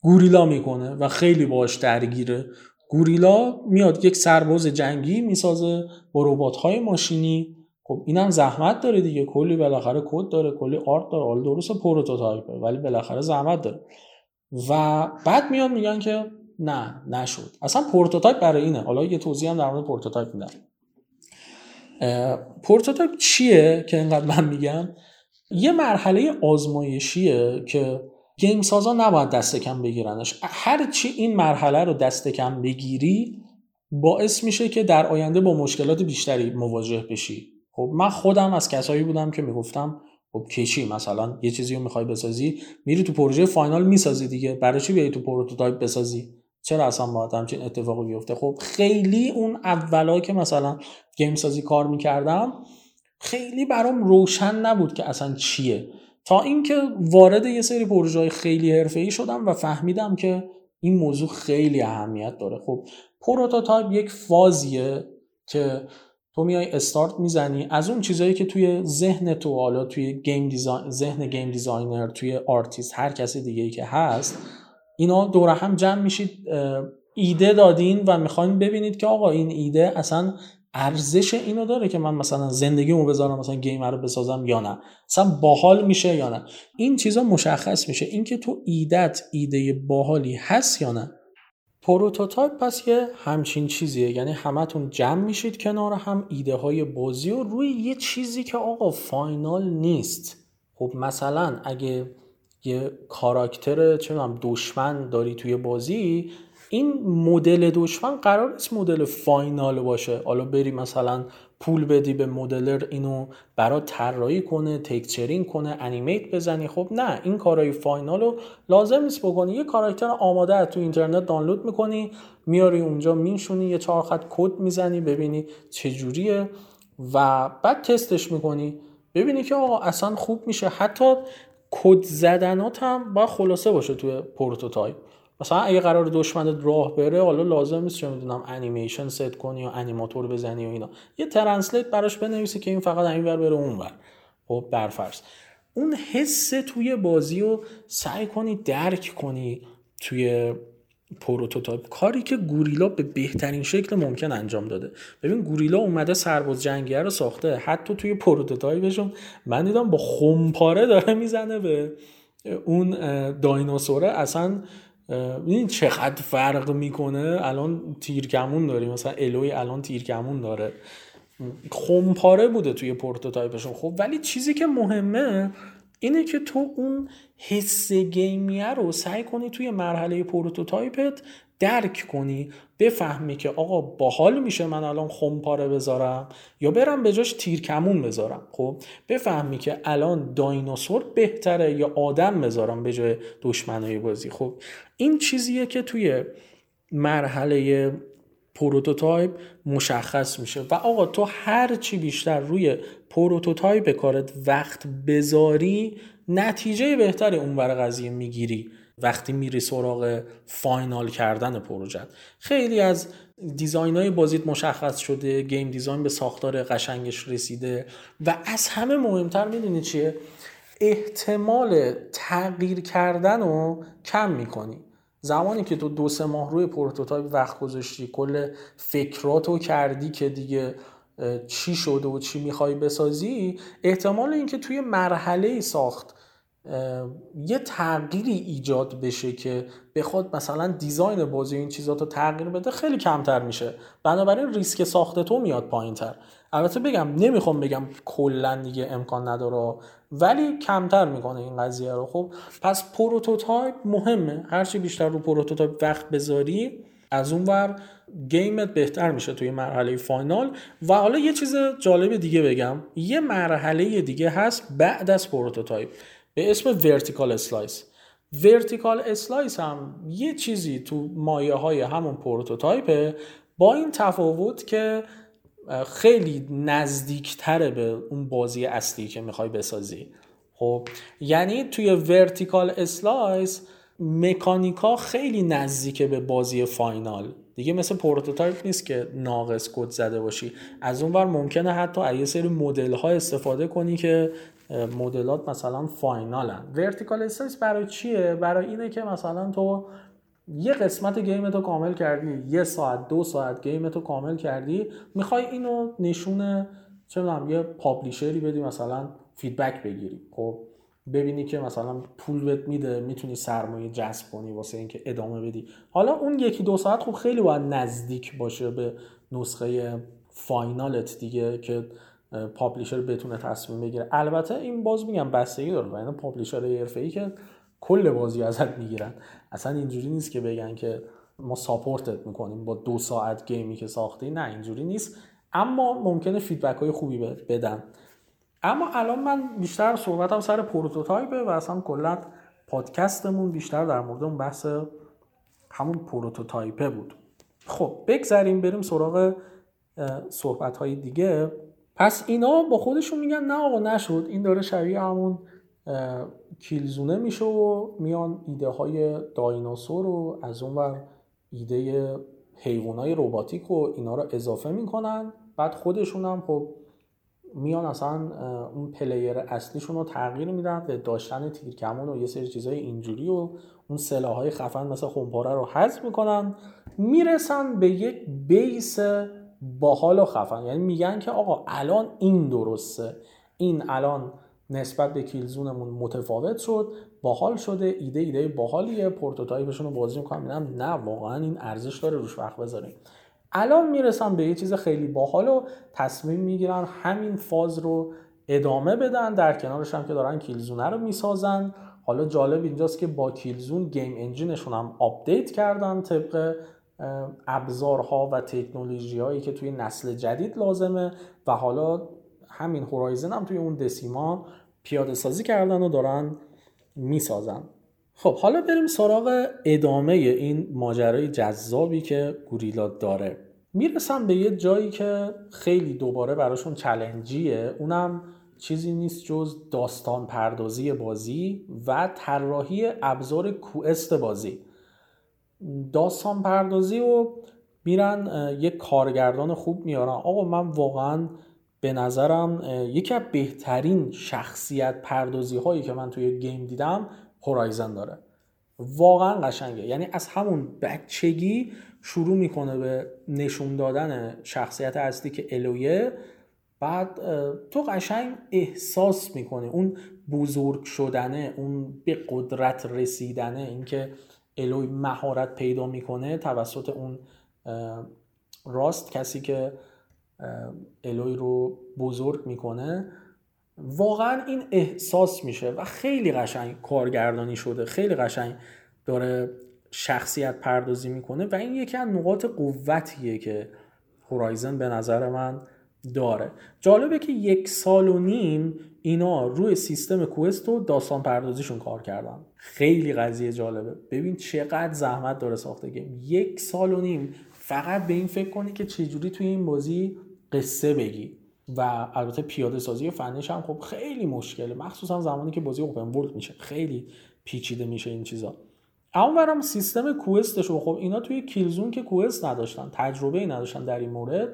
گوریلا می‌کنه و خیلی باش درگیره گوریلا میاد یک سرباز جنگی می‌سازه با ربات های ماشینی. خب اینم زحمت داره دیگه. کلی بالاخره کد داره کلی آرت داره. حالا درست پروتوتایپه ولی بالاخره زحمت داره. و بعد میاد میگن که نه نشد. اصلا prototype برای اینه. حالا یه توضیح هم در مورد prototype میدم. prototype چیه که اینقدر من میگم؟ یه مرحله آزمایشیه که game سازا نباید دست کم بگیرنش. هر چی این مرحله رو دست کم بگیری باعث میشه که در آینده با مشکلات بیشتری مواجه بشی. خب من خودم از کسایی بودم که می‌گفتم خب کشی مثلا یه چیزی رو می‌خوای بسازی میری تو پروژه final می‌سازی دیگه برای چی بیای تو prototype بسازی؟ چرا اصلا باید همچین اتفاقی بیفته؟ خب خیلی اون اولا که مثلا game سازی کار می‌کردم خیلی برام روشن نبود که اصلا چیه. تا اینکه وارد یه سری پروژه خیلی حرفه‌ای شدم و فهمیدم که این موضوع خیلی اهمیت داره. خب prototype یک فازیه که تو میای استارت می‌زنی. از اون چیزهایی که توی ذهن تو حالا توی game design ذهن game designer توی آرتیست هر کسی دیگه ای که هست اینا دور هم جمع میشید ایده دادین و می‌خواین ببینید که آقا این ایده اصلا ارزش اینو داره که من مثلا زندگیمو بذارم مثلا game رو بسازم یا نه. مثلا باحال میشه یا نه. این چیزا مشخص میشه. اینکه تو ایدت ایده باحالی هست یا نه. prototype پس یه همچین چیزیه. یعنی همتون جمع میشید کنار هم ایده های بازی و روی یه چیزی که آقا final نیست. خب مثلا اگه یه character چه دشمن داری توی بازی این مدل دشمن قرار نیست مدل final باشه. حالا بری مثلا پول بدی به modeler اینو برا طراحی کنه texturing کنه animate بزنی. خب نه این کارهای final رو لازم نیست بکنی. یه character آماده تو اینترنت دانلود می‌کنی میاری اونجا مینشونی یه چهار خط کد می‌زنی ببینی چجوریه و بعد تستش می‌کنی. ببینی که آقا اصلا خوب میشه. حتی کد زدنات هم باید خلاصه باشه توی prototype. مثلا اگه قرار دشمنت راه بره حالا لازم نیست چه می‌دونم انیمیشن ست کنی یا animator بزنی و اینا. یه translate براش بنویسی که این فقط این ور بره اون ور. خب برفرض. اون حس توی بازی رو سعی کنی درک کنی توی prototype. کاری که گوریلا به بهترین شکل ممکن انجام داده. ببین گوریلا اومده سرباز جنگیه رو ساخته. حتی توی prototype شون من دیدم با خمپاره داره می‌زنه به اون دایناسوره. اصلا این چقدر فرق می‌کنه؟ الان تیرکمون داریم. مثلا الوی الان تیرکمون داره. خمپاره بوده توی prototype شون. خب ولی چیزی که مهمه اینه که تو اون حس game یه رو سعی کنی توی مرحله prototype ت درک کنی بفهمی که آقا باحال میشه من الان خمپاره بذارم یا برم به جاش تیرکمون بذارم. خب بفهمی که الان دایناسور بهتره یا آدم بذارم به جای دشمنای بازی. خب این چیزیه که توی مرحله prototype مشخص میشه و آقا تو هر چی بیشتر روی prototype کارت وقت بذاری نتیجه بهتری اون برای قضیه می‌گیری. وقتی میری سراغ final کردن پروژه. خیلی از design های بازیت مشخص شده game design به ساختار قشنگش رسیده و از همه مهمتر می‌دونی چیه؟ احتمال تغییر کردن رو کم می‌کنی. زمانی که تو دو سه ماه روی prototype وقت گذاشتی کل فکراتو کردی که دیگه چی شده و چی می‌خوای بسازی احتمال اینکه توی مرحله ساخت یه تغییری ایجاد بشه که بخواد مثلا design بازی این چیزات رو تغییر بده خیلی کمتر میشه. بنابراین ریسک ساخت تو میاد پایین تر البته بگم نمی‌خوام بگم کلا دیگه امکان نداره ولی کمتر می‌کنه این قضیه رو. خب پس prototype مهمه. هرچی بیشتر رو prototype وقت بذاری از اون ور game ت بهتر میشه توی مرحله final. و حالا یه چیز جالب دیگه بگم. یه مرحله دیگه هست بعد از prototype. به اسم vertical slice. vertical slice هم یه چیزی تو مایه های همون prototype ه با این تفاوت که خیلی نزدیکتره به اون بازی اصلی که می‌خوای بسازی. خب یعنی توی vertical slice مکانیکا خیلی نزدیکه به بازی final. دیگه مثل prototype نیست که ناقص کد زده باشی. از اون ممکنه حتی از یه سری مدل ها استفاده کنی که مدلات مثلا فاینالن. vertical slice برای چیه؟ برای اینه که مثلا تو یه قسمت game تو کامل کردی یه ساعت دو ساعت game تو کامل کردی می‌خوای اینو نشون یه publisher ی بدی مثلا feedback بگیری. خب ببینی که مثلا پول بهت میده می‌تونی سرمایه جذب کنی واسه اینکه ادامه بدی. حالا اون یکی دو ساعت خب خیلی باید نزدیک باشه به نسخه final ت دیگه که publisher بتونه تصمیم بگیره. البته این باز میگم بستگی داره و publisher ای که کل بازی ازت می‌گیرن. اصلا اینجوری نیست که بگن که ما support ت می‌کنیم با دو ساعت game ی که ساختی. نه اینجوری نیست. اما ممکنه feedback های خوبی بدن. اما الان من بیشتر صحبتم سر prototype ه و اصلا کلا پادکستمون بیشتر در مورد اون بحث همون prototype ه بود. خب بگذریم بریم سراغ صحبت های دیگه. پس اینا با خودشون میگن نه آقا نشد. این داره شبیه همون کیلزونه میشه و میان ایده های دایناسور رو از اون ور ایده حیوان های روباتیک و اینا رو اضافه می‌کنن. بعد خودشون هم خب میان اصلا اون player اصلیشون رو تغییر میدن به داشتن تیرکمون و یه سری چیزای اینجوری و اون سلاحهای خفن مثل خمپاره رو حذف می‌کنن. می‌رسن به یک بیس باحال و خفن. یعنی میگن که آقا الان این درسته. این الان نسبت به کیلزونمون متفاوت شد باحال شده ایده ایده باحالیه پروتوتایپشون رو بازی می‌کنم. میگم نه واقعا این ارزش داره روش وقت بذاریم. الان می‌رسن به یه چیز خیلی باحال و تصمیم می‌گیرن همین فاز رو ادامه بدن. در کنارش هم که دارن کیلزونه رو می‌سازن. حالا جالب اینجاست که با کیلزون game engine شون هم update کردن طبق ابزارها و تکنولوژی هایی که توی نسل جدید لازمه و حالا همین هورایزن هم توی اون دسیما پیاده سازی کردن و دارن می‌سازن. خب حالا بریم سراغ ادامه این ماجرای جذابی که گوریلا داره. می‌رسن به یه جایی که خیلی دوباره براشون challenge یه. اونم چیزی نیست جز داستان پردازی بازی و طراحی ابزار کوست بازی. داستان پردازی و میرن یک کارگردان خوب میارن. آقا من واقعا به نظرم یکی از بهترین شخصیت پردازی هایی که من توی گیم دیدم هورایزن داره. واقعا قشنگه. یعنی از همون بچگی شروع می‌کنه به نشون دادن شخصیت اصلی که الویه. بعد تو قشنگ احساس می‌کنه اون بزرگ شدنه اون به قدرت رسیدنه اینکه الوی مهارت پیدا می‌کنه توسط اون راست کسی که الوی رو بزرگ می‌کنه واقعا این احساس میشه و خیلی قشنگ کارگردانی شده خیلی قشنگ داره شخصیت پردازی می‌کنه و این یکی از نقاط قوتیه که هورایزن به نظر من داره. جالبه که یک سال و نیم اینا روی سیستم کوست و داستان پردازیشون کار کردن. خیلی قضیه جالبه. ببین چقدر زحمت داره ساخته گیم. یک سال و نیم فقط به این فکر کنی که چجوری توی این بازی قصه بگی. و البته پیاده سازی و فنیش هم خب خیلی مشکله. مخصوصا زمانی که بازی اوپن ورلد میشه. خیلی پیچیده میشه این چیزا. اما برام سیستم کوستش خب اینا توی کیلزون که کوست نداشتن تجربه ای نداشتن در این مورد.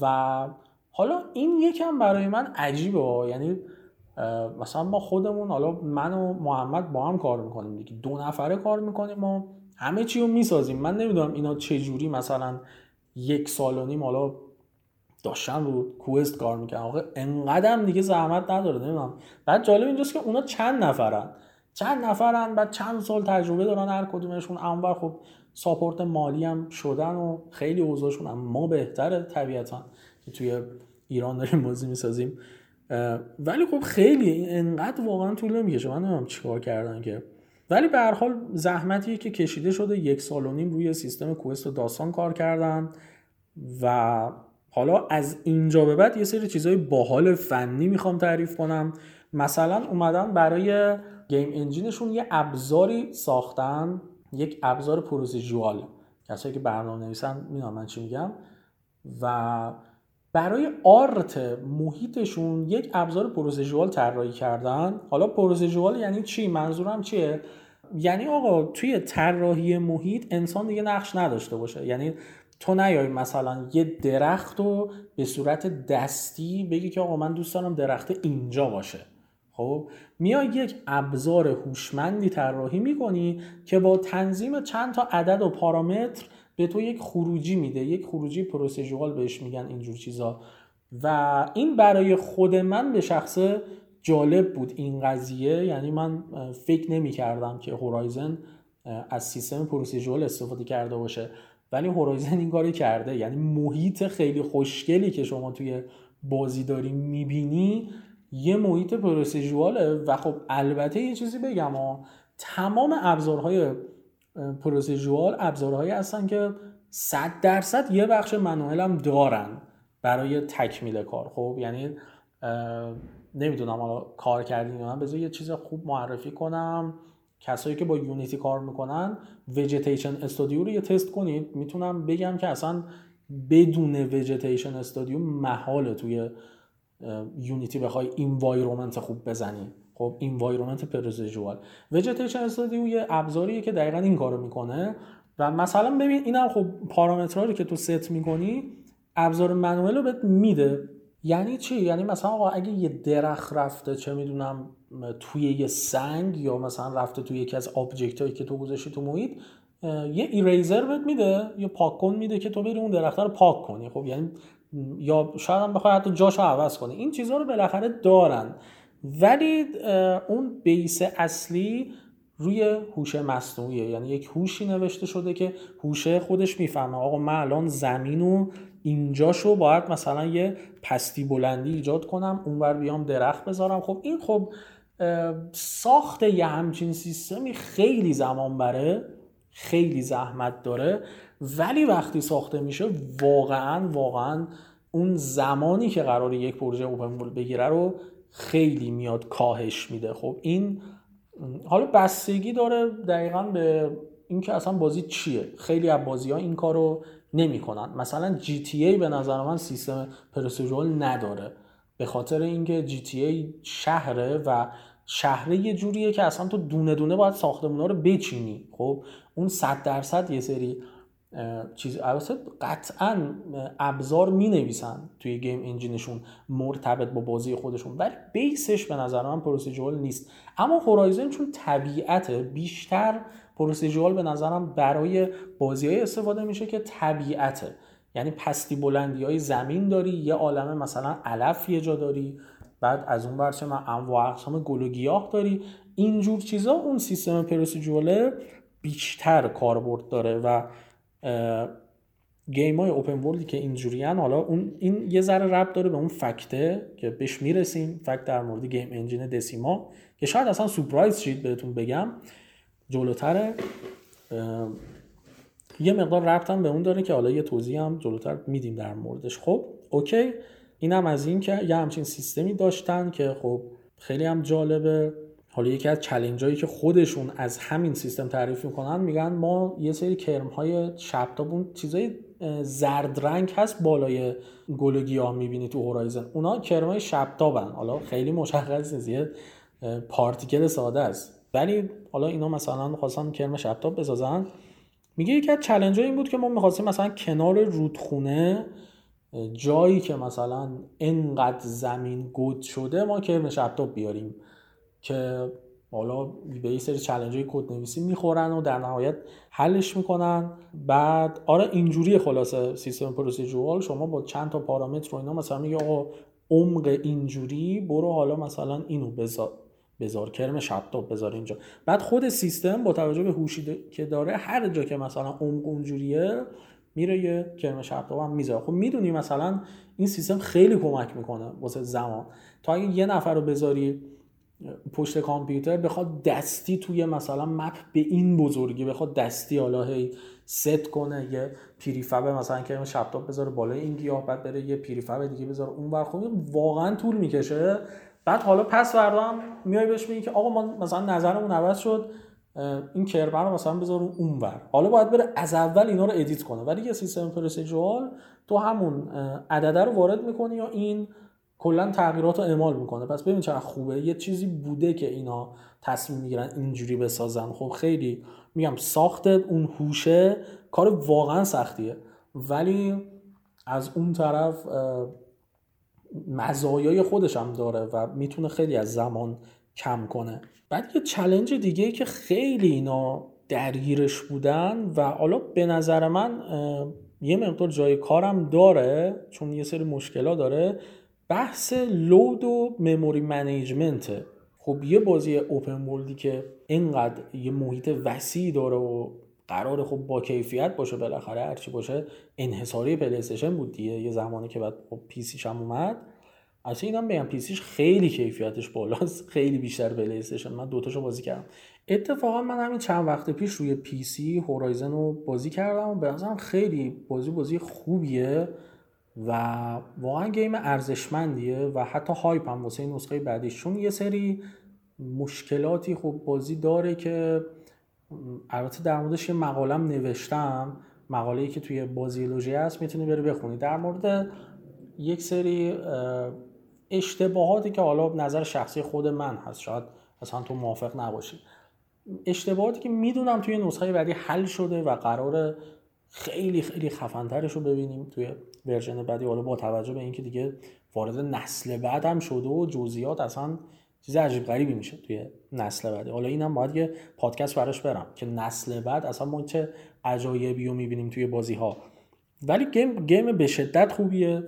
و حالا این یکم برای من عجیبه. یعنی مثلا ما خودمون حالا من و محمد با هم کار می‌کنیم دیگه. دو نفره کار می‌کنیم ما همه چی رو می‌سازیم. من نمی‌دونم اینا چه جوری مثلا یک سال و نیم حالا داشتن رو کوست کار می‌کنن آقا انقدر دیگه زحمت نداره نمی‌دونم. بعد جالب اینجاست که اونا چند نفرن. چند نفرن بعد چند سال تجربه دارن هر کدومشون. اما خب ساپورت مالی هم شدن و خیلی اوضاعشون ما بهتره طبیعتا. که توی ایران داریم بازی می‌سازیم. ولی خب خیلی انقدر واقعا طول نمی‌کشه. من نمی‌دونم چیکار کردن که. ولی به هر حال زحمتیه که کشیده شده یک سال و نیم روی سیستم کوست و داستان کار کردن و حالا از اینجا به بعد یه سری چیزای باحال فنی می‌خوام تعریف کنم. مثلا اومدن برای game engine شون یه ابزاری ساختن یک ابزار procedural. کسایی که برنامه نویسن می‌دونن من چی میگم. و برای art محیطشون یک ابزار procedural طراحی کردن. حالا procedural یعنی چی؟ منظورم چیه؟ یعنی آقا توی طراحی محیط انسان دیگه نقش نداشته باشه. یعنی تو نیای مثلا یه درخت رو به صورت دستی بگی که آقا من دوست دارم درخت اینجا باشه. خب؟ میای یک ابزار هوشمندی طراحی می‌کنی که با تنظیم چند تا عدد و پارامتر به تو یک خروجی میده یک خروجی پروسیجوال بهش میگن اینجور چیزا. و این برای خود من به شخص جالب بود این قضیه. یعنی من فکر نمی کردم که هورایزن از سیستم پروسیجوال استفاده کرده باشه. ولی هورایزن این کاری کرده. یعنی محیط خیلی خوشگلی که شما توی بازی داری می‌بینی یه محیط procedural ه و خب البته یه چیزی بگم ها. تمام ابزارهای procedural ابزارهایی هستن که 100 درصد یه بخش manual هم دارن برای تکمیل کار. خب یعنی نمی‌دونم حالا کار کردین یا بذار یه چیز خوب معرفی کنم. کسایی که با Unity کار می‌کنن ویژیتیشن استودیو رو یه تست کنید. می‌تونم بگم که اصلا بدون ویژیتیشن استودیو محاله توی Unity بخوای environment خوب بزنی. خب environment procedural Vegetation Studio یه ابزاریه که دقیقا این کارو می‌کنه. و مثلا ببین اینم خب پارامترهایی که تو ست می‌کنی ابزار manual رو بهت میده. یعنی چی؟ یعنی مثلا آقا اگه یه درخت رفته چه می‌دونم توی یه سنگ یا مثلا رفته توی یکی از object هایی که تو گذاشتی تو محیط یه ایریزر بهت میده. یه پاک کن میده که تو بری اون درخت رو پاک کنی. خب یعنی یا شاید هم بخوای حتی جاشو عوض کنی. این چیزها رو بالاخره دارن. ولی اون بیس اصلی روی هوش مصنوعیه. یعنی یک هوشی نوشته شده که هوشه خودش می‌فهمه. آقا من الان زمین و اینجاشو باید مثلا یه پستی بلندی ایجاد کنم اونور بیام درخت بذارم. خب این خب ساخت یه همچین سیستمی خیلی زمان بره خیلی زحمت داره. ولی وقتی ساخته میشه واقعا واقعا اون زمانی که قرار یک پروژه اوپن بگیره رو خیلی میاد کاهش میده. خب این حالا بستگی داره دقیقا به اینکه اصلا بازی چیه. خیلی از بازی ها این کارو نمی‌کنن. مثلا جی تی ای به نظر من سیستم پروسیجرال نداره. به خاطر اینکه GTA شهره و شهره یه جوریه که اصلا تو دونه دونه باید ساختمونا رو بچینی. خب اون صد درصد یه سری چیز البته قطعا ابزار می نویسن توی game engine شون مرتبط با بازی خودشون ولی base ش به نظر من procedural نیست. اما هورایزن چون طبیعت بیشتر procedural به نظرم برای بازی استفاده میشه که طبیعته. یعنی پستی بلندی های زمین داری یه عالمه مثلا علف یه جا داری بعد از اون ور چمن انواع اقسام گل و گیاه داری. اینجور چیزا اون سیستم procedural ه بیشتر کاربرد داره و game های open world ی که اینجوری حالا اون این یه ذره ربط داره به اون fact ه که بهش می‌رسیم fact در مورد game engine Decima که شاید اصلا سورپرایز شید بهتون بگم جلوتره. یه مقدار ربطم به اون داره که حالا یه توضیح هم جلوتر میدیم در موردش. خب okay. اینم از این که یه همچین سیستمی داشتن که خب خیلی هم جالبه. حالا یکی از challenge که خودشون از همین سیستم تعریف می‌کنن میگن ما یه سری کرم های شبتابون چیزای زرد رنگ هست بالای گل و گیاه می‌بینی تو هورایزن. اونا کرم های شبتابن. حالا خیلی مشخص نیست یه particle ساده است. ولی حالا اینا مثلا خواستن کرم شبتاب بسازن. میگه یکی از challenge این بود که ما می‌خواستیم مثلا کنار رودخونه جایی که مثلا انقدر زمین گود شده ما کرم شبتاب بیاریم. که حالا به یه سری challenge های کد نویسی می‌خورن و در نهایت حلش می‌کنن. بعد آره اینجوری خلاصه سیستم procedural شما با چند تا پارامتر رو اینا مثلا میگه آقا عمق اینجوری برو حالا مثلا اینو بذار. بذار کرم شبتاب بذار اینجا. بعد خود سیستم با توجه به هوشی که داره هر جا که مثلا عمق اونجوریه میره یه کرم شبتاب هم می‌ذاره. خب می‌دونی مثلا این سیستم خیلی کمک می‌کنه واسه زمان. تا اگه یه نفر رو بذاری پشت کامپیوتر بخواد دستی توی مثلا مپ به این بزرگی بخواد دستی حالا هی ست کنه یه پیریفب مثلا که شبتاب بذاره بالای این گیاه بعد بره یه پیریفب دیگه بذاره اون بر خب واقعا طول می‌کشه. بعد حالا پس هم میای بهش میگی که آقا ما مثلا نظرمون عوض شد این کرم رو مثلا بذار اون ور. حالا باید بره از اول اینا رو edit کنه. ولی یه سیستم procedural تو همون عدده رو وارد می‌کنی یا این کلا تغییرات رو اعمال می‌کنه. پس ببین چقدر خوبه. یه چیزی بوده که اینا تصمیم می‌گیرن اینجوری بسازن. خب خیلی میگم ساخت اون هوشه کار واقعا سختیه. ولی از اون طرف مزایای خودش هم داره و می‌تونه خیلی از زمان کم کنه. بعد یه challenge دیگه که خیلی اینا درگیرش بودن و حالا به نظر من یه مقدار جای کارم داره چون یه سری مشکلات داره بحث load و memory management خب یه بازی open world ی که اینقدر یه محیط وسیع داره و قرار خب با کیفیت باشه بالاخره هرچی باشه انحصاری پلی بود دیگه. یه زمانی که بعد خب PC ش هم اومد. اصلا اینم بگم PC ش خیلی کیفیتش بالاست. خیلی بیشتر پلی استیشن من دوتاشو بازی کردم. اتفاقا من همین چند وقت پیش روی PC هورایزن رو بازی کردم و به خیلی بازی بازی خوبیه. و واقعا game ارزشمندیه و حتی hype هم واسه نسخه بعدیش چون یه سری مشکلاتی خب بازی داره که البته در موردش یه مقالم نوشتم. مقاله که توی بازیولوژی هست می‌تونی بری بخونی. در مورد یک سری اشتباهاتی که حالا نظر شخصی خود من هست. شاید اصلا تو موافق نباشی. اشتباهاتی که می‌دونم توی نسخه بعدی حل شده و قرار خیلی خیلی خفنترش رو ببینیم توی ورژن بعدی حالا با توجه به اینکه دیگه وارد نسل بعد هم شده و جزئیات اصلا چیز عجیب غریبی میشه توی نسل بعدی. حالا اینم باید یه پادکست براش برم که نسل بعد اصلا ما چه عجایبی رو می‌بینیم توی بازی ها ولی گیم گیم به شدت خوبیه.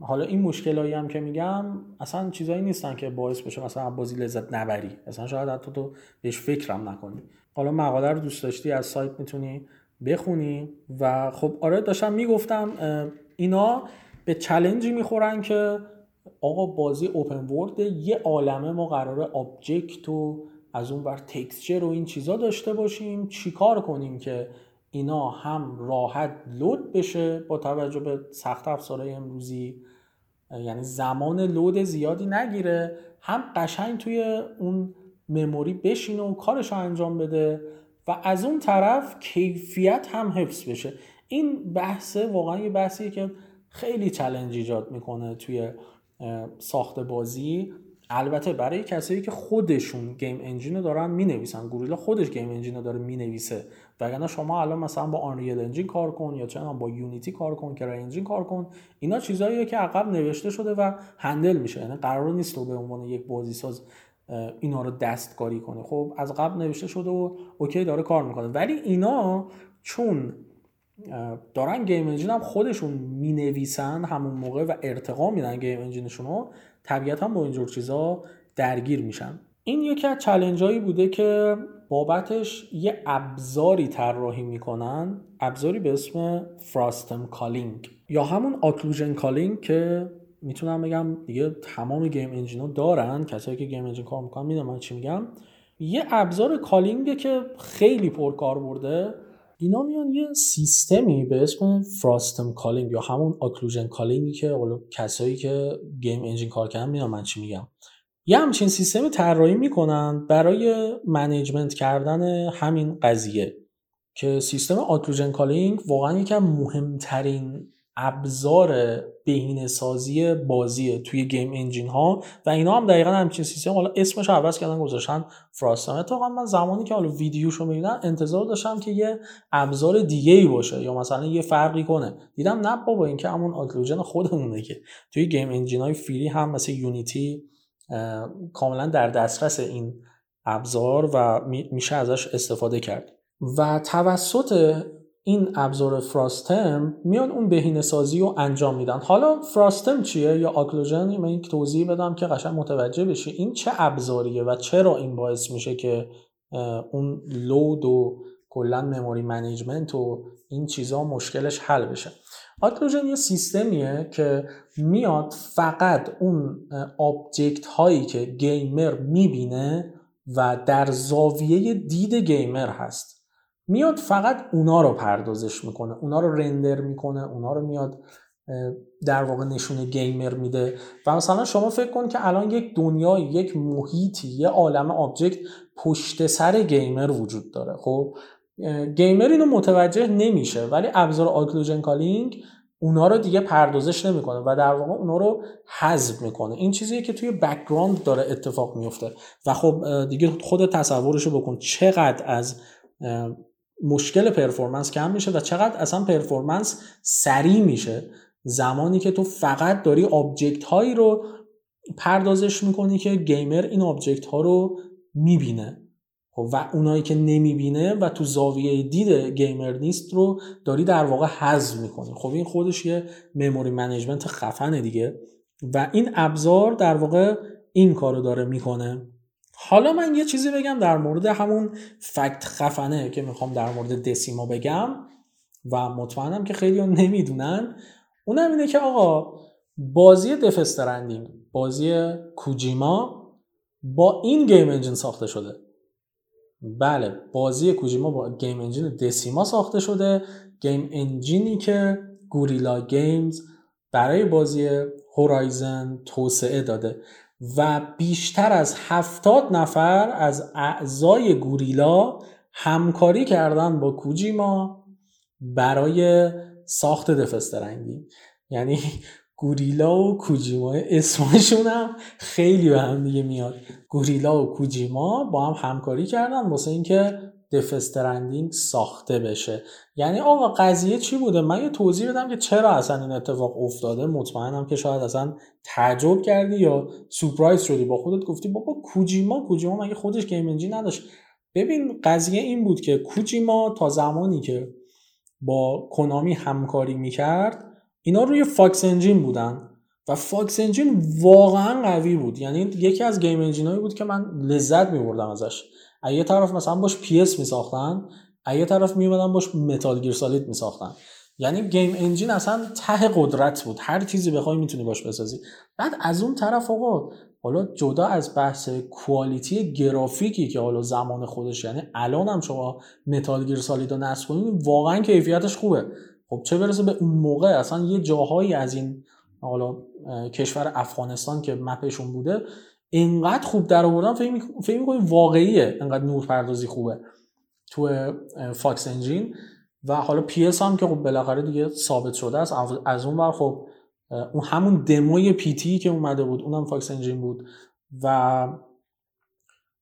حالا این مشکلایی هم که میگم اصلا چیزایی نیستن که باعث بشه مثلا بازی لذت نبری. اصلا شاید حتی تو بهش فکرم نکنی. حالا مقاله رو دوست داشتی از سایت می‌تونی بخونی. و خب آره داشتم می‌گفتم اینا به challenge ی می‌خورن که آقا بازی open world یه عالمه ما قراره object و از اون ور texture و این چیزا داشته باشیم. چیکار کنیم که اینا هم راحت load بشه با توجه به سخت افزارهای امروزی؟ یعنی زمان load زیادی نگیره هم قشنگ توی اون memory بشینه و کارش رو انجام بده و از اون طرف کیفیت هم حفظ بشه. این بحثه واقعا یه بحثیه که خیلی challenge ایجاد می‌کنه توی ساخت بازی. البته برای کسایی که خودشون game engine رو دارن می‌نویسن. گوریلا خودش game engine رو داره می‌نویسه. وگرنه شما الان مثلا با Unreal Engine کار کن یا چه با Unity کار کن CryEngine کار کن اینا چیزاییه که از قبل نوشته شده و handle میشه. یعنی قرار نیست تو به عنوان یک بازی ساز اینا رو دستکاری کنه خب از قبل نوشته شده و okay داره کار می‌کنه. ولی اینا چون دارن game engine هم خودشون می نویسن همون موقع و ارتقا میدن game engine شون رو طبیعتا با اینجور چیزا درگیر میشن. این یکی از challenge هایی بوده که بابتش یه ابزاری طراحی می‌کنن ابزاری به اسم frustum culling یا همون occlusion culling که می‌تونم بگم دیگه تمام game engine ها دارن. کسایی که game engine کار می‌کنن می‌دونم من چی میگم. یه ابزار culling ه که خیلی پرکار برده اینا میان یه سیستمی به اسم frustum culling یا همون occlusion culling ی که حالا کسایی که game engine کار کردن می‌دونم من چی میگم؟ یه همچین سیستمی طراحی می‌کنن برای management کردن همین قضیه که سیستم occlusion culling واقعا یکی از مهمترین ابزار بهینه سازی بازیه توی game engine ها. و اینا هم دقیقا همچین سیستم. حالا اسمش عوض کردن گذاشتن فراستم اتفاقا من زمانی که حالا ویدیوشو می‌بینم انتظار داشتم که یه ابزار دیگه ای باشه یا مثلا یه فرقی کنه. دیدم نه بابا این که همون آکلوژن خودمونه که. توی گیم انجین های فری هم مثل یونیتی کاملا در دسترس این ابزار و میشه ازش استفاده کرد. و توسط این ابزار فراستم میان اون بهینه سازی رو انجام میدن. حالا فراستم چیه؟ یا آکلوژن من یک توضیح بدم که قشنگ متوجه بشی. این چه ابزاریه و چرا این باعث میشه که اون load و کلا memory management و این چیزها مشکلش حل بشه. occlusion یه سیستمیه که میاد فقط اون object هایی که gamer می‌بینه و در زاویه دید gamer هست. میاد فقط اونا رو پردازش می‌کنه اونا رو render می‌کنه اونا رو میاد در واقع نشون gamer میده. و مثلا شما فکر کن که الان یک دنیای یک محیطی یه عالم object پشت سر gamer وجود داره. خب gamer اینو متوجه نمیشه ولی ابزار occlusion culling اونا رو دیگه پردازش نمی‌کنه و در واقع اونا رو حذف می‌کنه. این چیزیه که توی background داره اتفاق میفته و خب دیگه خود تصورشو بکن چقدر از مشکل performance کم میشه و چقدر اصلا performance سریع میشه. زمانی که تو فقط داری object هایی رو پردازش می‌کنی که gamer این object ها رو می‌بینه. خب و اونایی که نمی‌بینه و تو زاویه دید gamer نیست رو داری در واقع حذف می‌کنی. خب این خودش یه memory management خفنه دیگه. و این ابزار در واقع این کارو داره می‌کنه. حالا من یه چیزی بگم در مورد همون fact خفنه که می‌خوام در مورد دسیما بگم و مطمئنم که خیلی نمی‌دونن. اونم اینه که آقا بازی Death Stranding بازی کوجیما با این game engine ساخته شده. بله بازی کوجیما با game engine دسیما ساخته شده. game engine ی که Guerrilla Games برای بازی هورایزن توسعه داده. و بیشتر از هفتاد نفر از اعضای گوریلا همکاری کردن با کوجیما برای ساخت دفسترنگی یعنی گوریلا و کوجیما اسمشون هم خیلی به هم دیگه میاد. گوریلا و کوجیما با هم همکاری کردن واسه اینکه دفسترندینگ ساخته بشه. یعنی آقا قضیه چی بوده؟ من یه توضیح بدم که چرا اصلا این اتفاق افتاده. مطمئنم که شاید اصلا تعجب کردی یا سورپرایز شدی. با خودت گفتی بابا کوجیما کوجیما مگه خودش گیم انجین نداشت. ببین قضیه این بود که کوجیما تا زمانی که با کنامی همکاری می‌کرد اینا روی Fox Engine بودن و Fox Engine واقعا قوی بود. یعنی یکی از game engine بود که من لذت میبردم ازش. یه طرف مثلا باش PES میساختن یه طرف میومدن باش Metal Gear Solid میساختن. یعنی game engine اصلا ته قدرت بود. هر چیزی بخوای می‌تونی باش بسازی. بعد از اون طرف آقا حالا جدا از بحث quality گرافیکی که حالا زمان خودش یعنی الان هم شما Metal Gear Solid رو نصب کنید واقعا کیفیتش خوبه. خب چه برسه به اون موقع؟ اصلا یه جاهایی از این حالا کشور افغانستان که map شون بوده اینقدر خوب در آوردن فکر می‌کنی واقعیه اینقدر نور پردازی خوبه تو Fox Engine. و حالا PES هم که خب بالاخره دیگه ثابت شده است. از اون ور خب اون همون demo ی P.T. که اومده بود اونم Fox Engine بود. و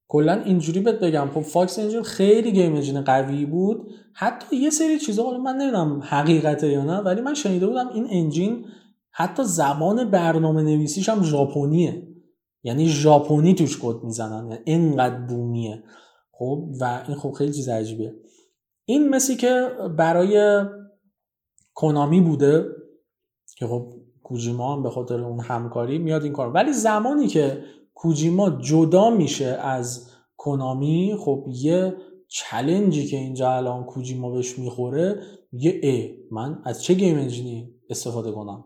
کلا اینجوری بهت بگم خب Fox Engine خیلی game engine قوی بود. حتی یه سری چیزا حالا من نمی‌دونم حقیقته یا نه ولی من شنیده بودم این engine حتی زبان برنامه نویسیش هم ژاپنیه. یعنی ژاپنی توش کد می‌زنن یعنی اینقدر بومیه. خب و این خب خیلی چیز عجیبه. این مسی که برای کنامی بوده که خب کوجیما هم به خاطر اون همکاری میاد این کار ولی زمانی که کوجیما جدا میشه از کنامی خب یه challenge ی که اینجا الان کوجیما بهش می‌خوره یه ای. من از چه game engine ی استفاده کنم؟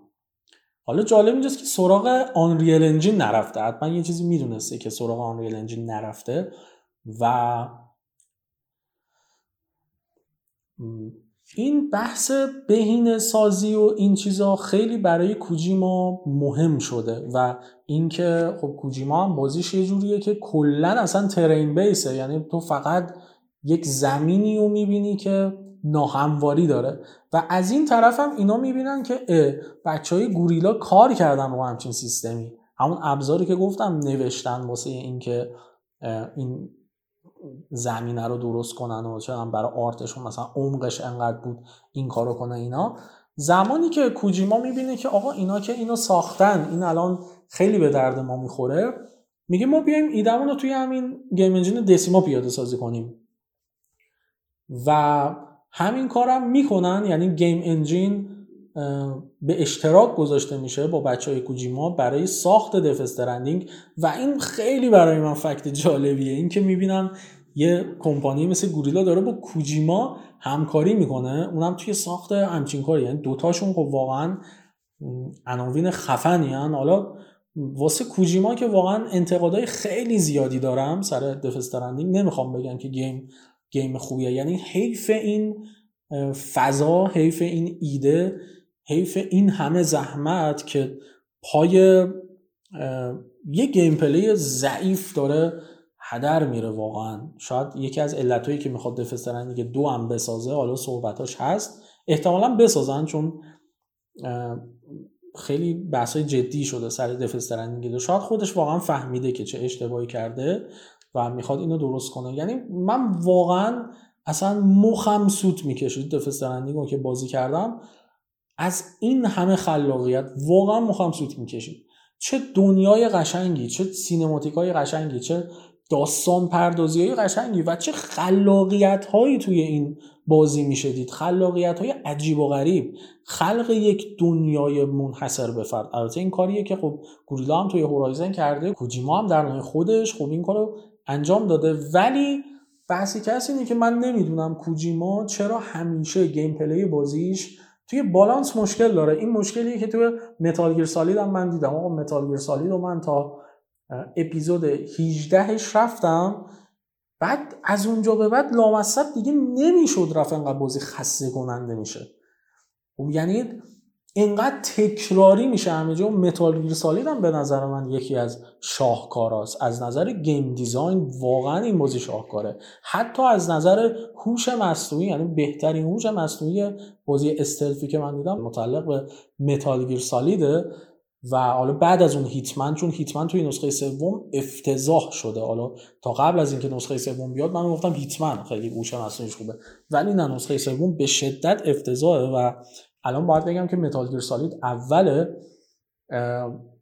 حالا جالب اینجاست که سراغ Unreal Engine نرفته. حتما یه چیزی می‌دونسته که سراغ Unreal Engine نرفته. و این بحث بهینه سازی و این چیزا خیلی برای کوجیما مهم شده. و اینکه خب کوجیما هم بازیش یه جوریه که کلا اصلا ترین بیسه. یعنی تو فقط یک زمینی رو می‌بینی که ناهمواری داره و از این طرف هم اینا می‌بینن که بچه های گوریلا کار کردن رو همچین سیستمی. همون ابزاری که گفتم نوشتن واسه اینکه این زمینه رو درست کنن و چه برای آرتشون مثلا عمقش انقدر بود این کارو کنه اینا. زمانی که کوجیما می‌بینه که آقا اینا که اینو ساختن این الان خیلی به درد ما می‌خوره میگه ما بیایم ایدمون رو توی همین گیم انجین دسیما پیاده سازی کنیم. و همین کارم می‌کنن یعنی گیم انجین به اشتراک گذاشته میشه با بچه های کوجیما برای ساخت Death Stranding و این خیلی برای من fact جالبیه. این که می‌بینم یه کمپانی مثل گوریلا داره با کوجیما همکاری می‌کنه. اونم توی ساخت همچین کاری. یعنی دوتاشون خب واقعا عناوین خفنی هن. حالا واسه کوجیما که واقعا انتقادهای خیلی زیادی دارم سر Death Stranding نمی‌خوام بگم که game game خوبیه. یعنی حیف این فضا حیف این ایده حیف این همه زحمت که پای یه gameplay ضعیف داره هدر میره واقعا. شاید یکی از علتهایی که می‌خواد Death Stranding دو هم بسازه حالا صحبتاش هست. احتمالا بسازن چون خیلی بحثای جدی شده سر Death Stranding شاید خودش واقعا فهمیده که چه اشتباهی کرده. و می‌خواد اینو درست کنه. یعنی من واقعا اصلا مخم سوت می‌کشید دفسترندینگ که بازی کردم. از این همه خلاقیت واقعا مخم سوت می‌کشید. چه دنیای قشنگی چه سینماتیک های قشنگی چه داستان پردازی های قشنگی و چه خلاقیت هایی توی این بازی می‌شدید. خلاقیت های عجیب و غریب. خلق یک دنیای منحصر به فرد. البته این کاریه که خب گوریلا هم توی هورایزن کرده کوجیما هم در نوع خودش. خب این کارو انجام داده. ولی بحثی که هست اینه که من نمی‌دونم کوجیما چرا همیشه gameplay بازیش توی بالانس مشکل داره. این مشکلیه که توی Metal Gear Solid هم من دیدم. آقا Metal Gear Solid و من تا اپیزود 18 ش رفتم. بعد از اونجا به بعد لامصب دیگه نمی‌شد رفت انقدر بازی خسته کننده میشه. خب یعنی اینقدر تکراری میشه همه جا. Metal Gear Solid هم به نظر من یکی از شاهکاراست. از نظر game design واقعا این بازی شاهکاره. حتی از نظر هوش مصنوعی یعنی بهترین هوش مصنوعی بازی stealth ی که من دیدم متعلق به Metal Gear Solid ه و حالا بعد از اون Hitman چون Hitman توی نسخه سوم افتضاح شده. حالا تا قبل از اینکه نسخه سوم بیاد من گفتم Hitman. خیلی هوش مصنوعیش خوبه. ولی نه نسخه سوم به شدت افتضاحه و الان باید بگم که Metal Gear Solid اوله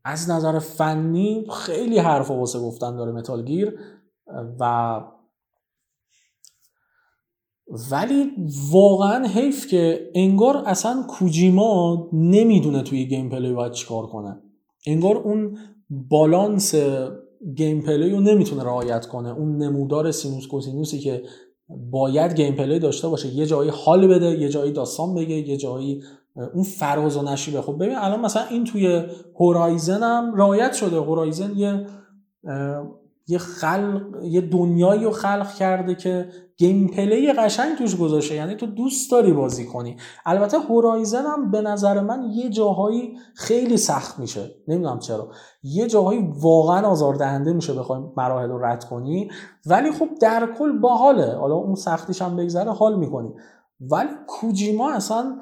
از نظر فنی خیلی حرف واسه گفتن داره Metal Gear و ولی واقعا حیف که انگار اصلا کوجیما نمی‌دونه توی gameplay باید چیکار کنه. انگار اون balance gameplay رو نمی‌تونه رعایت کنه. اون نمودار سینوس کوسینوسی که باید gameplay داشته باشه. یه جایی حال بده یه جایی داستان بگه یه جایی اون فراز و نشیبه. خب ببین الان مثلا این توی هورایزن هم رعایت شده. هورایزن یه یه خلق یه دنیایی رو خلق کرده که gameplay قشنگ توش گذاشته. یعنی تو دوست داری بازی کنی. البته هورایزن هم به نظر من یه جاهایی خیلی سخت میشه. نمی‌دونم چرا. یه جاهایی واقعا آزاردهنده میشه بخوای مراحل رو رد کنی. ولی خب در کل باحاله. حالا اون سختیش هم بگذره حال می‌کنی. ولی کوجیما اصلا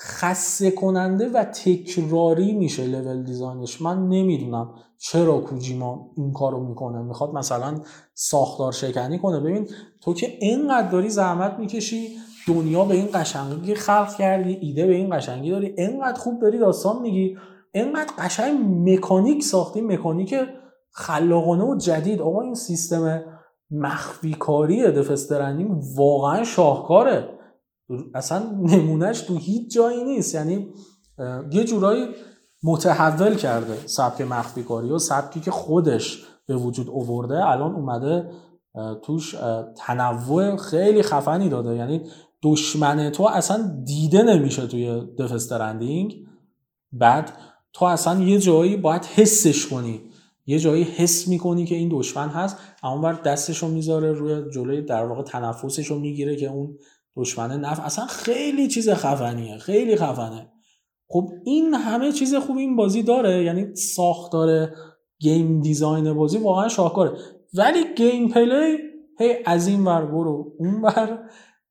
خسته کننده و تکراری میشه level design ش من نمی‌دونم چرا کوجیما این کارو می‌کنه. می‌خواد مثلا ساختار شکنی کنه. ببین تو که اینقدر داری زحمت می‌کشی دنیا به این قشنگی خلق کردی ایده به این قشنگی داری اینقدر خوب داری داستان میگی اینقدر قشنگ مکانیک ساختی مکانیک خلاقانه و جدید. آقا این سیستم مخفی کاری دفسترندینگ واقعا شاهکاره. اصلا نمونهش تو هیچ جایی نیست. یعنی یه جورایی متحول کرده سبک مخفی کاری و سبکی که خودش به وجود اوورده الان اومده توش تنوع خیلی خفنی داده. یعنی دشمن تو اصلا دیده نمیشه توی دفسترندینگ بعد تو اصلا یه جایی باید حسش کنی. یه جایی حس می‌کنی که این دشمن هست اما بر دستش رو می‌ذاره روی جلوی در واقع تنفسش رو می‌گیره که اون دشمن نف اصلا خیلی چیز خفنیه خیلی خفنه. خب این همه چیز خوب این بازی داره یعنی ساختار game design بازی واقعا شاهکاره. ولی gameplay هی از این ور برو اون ور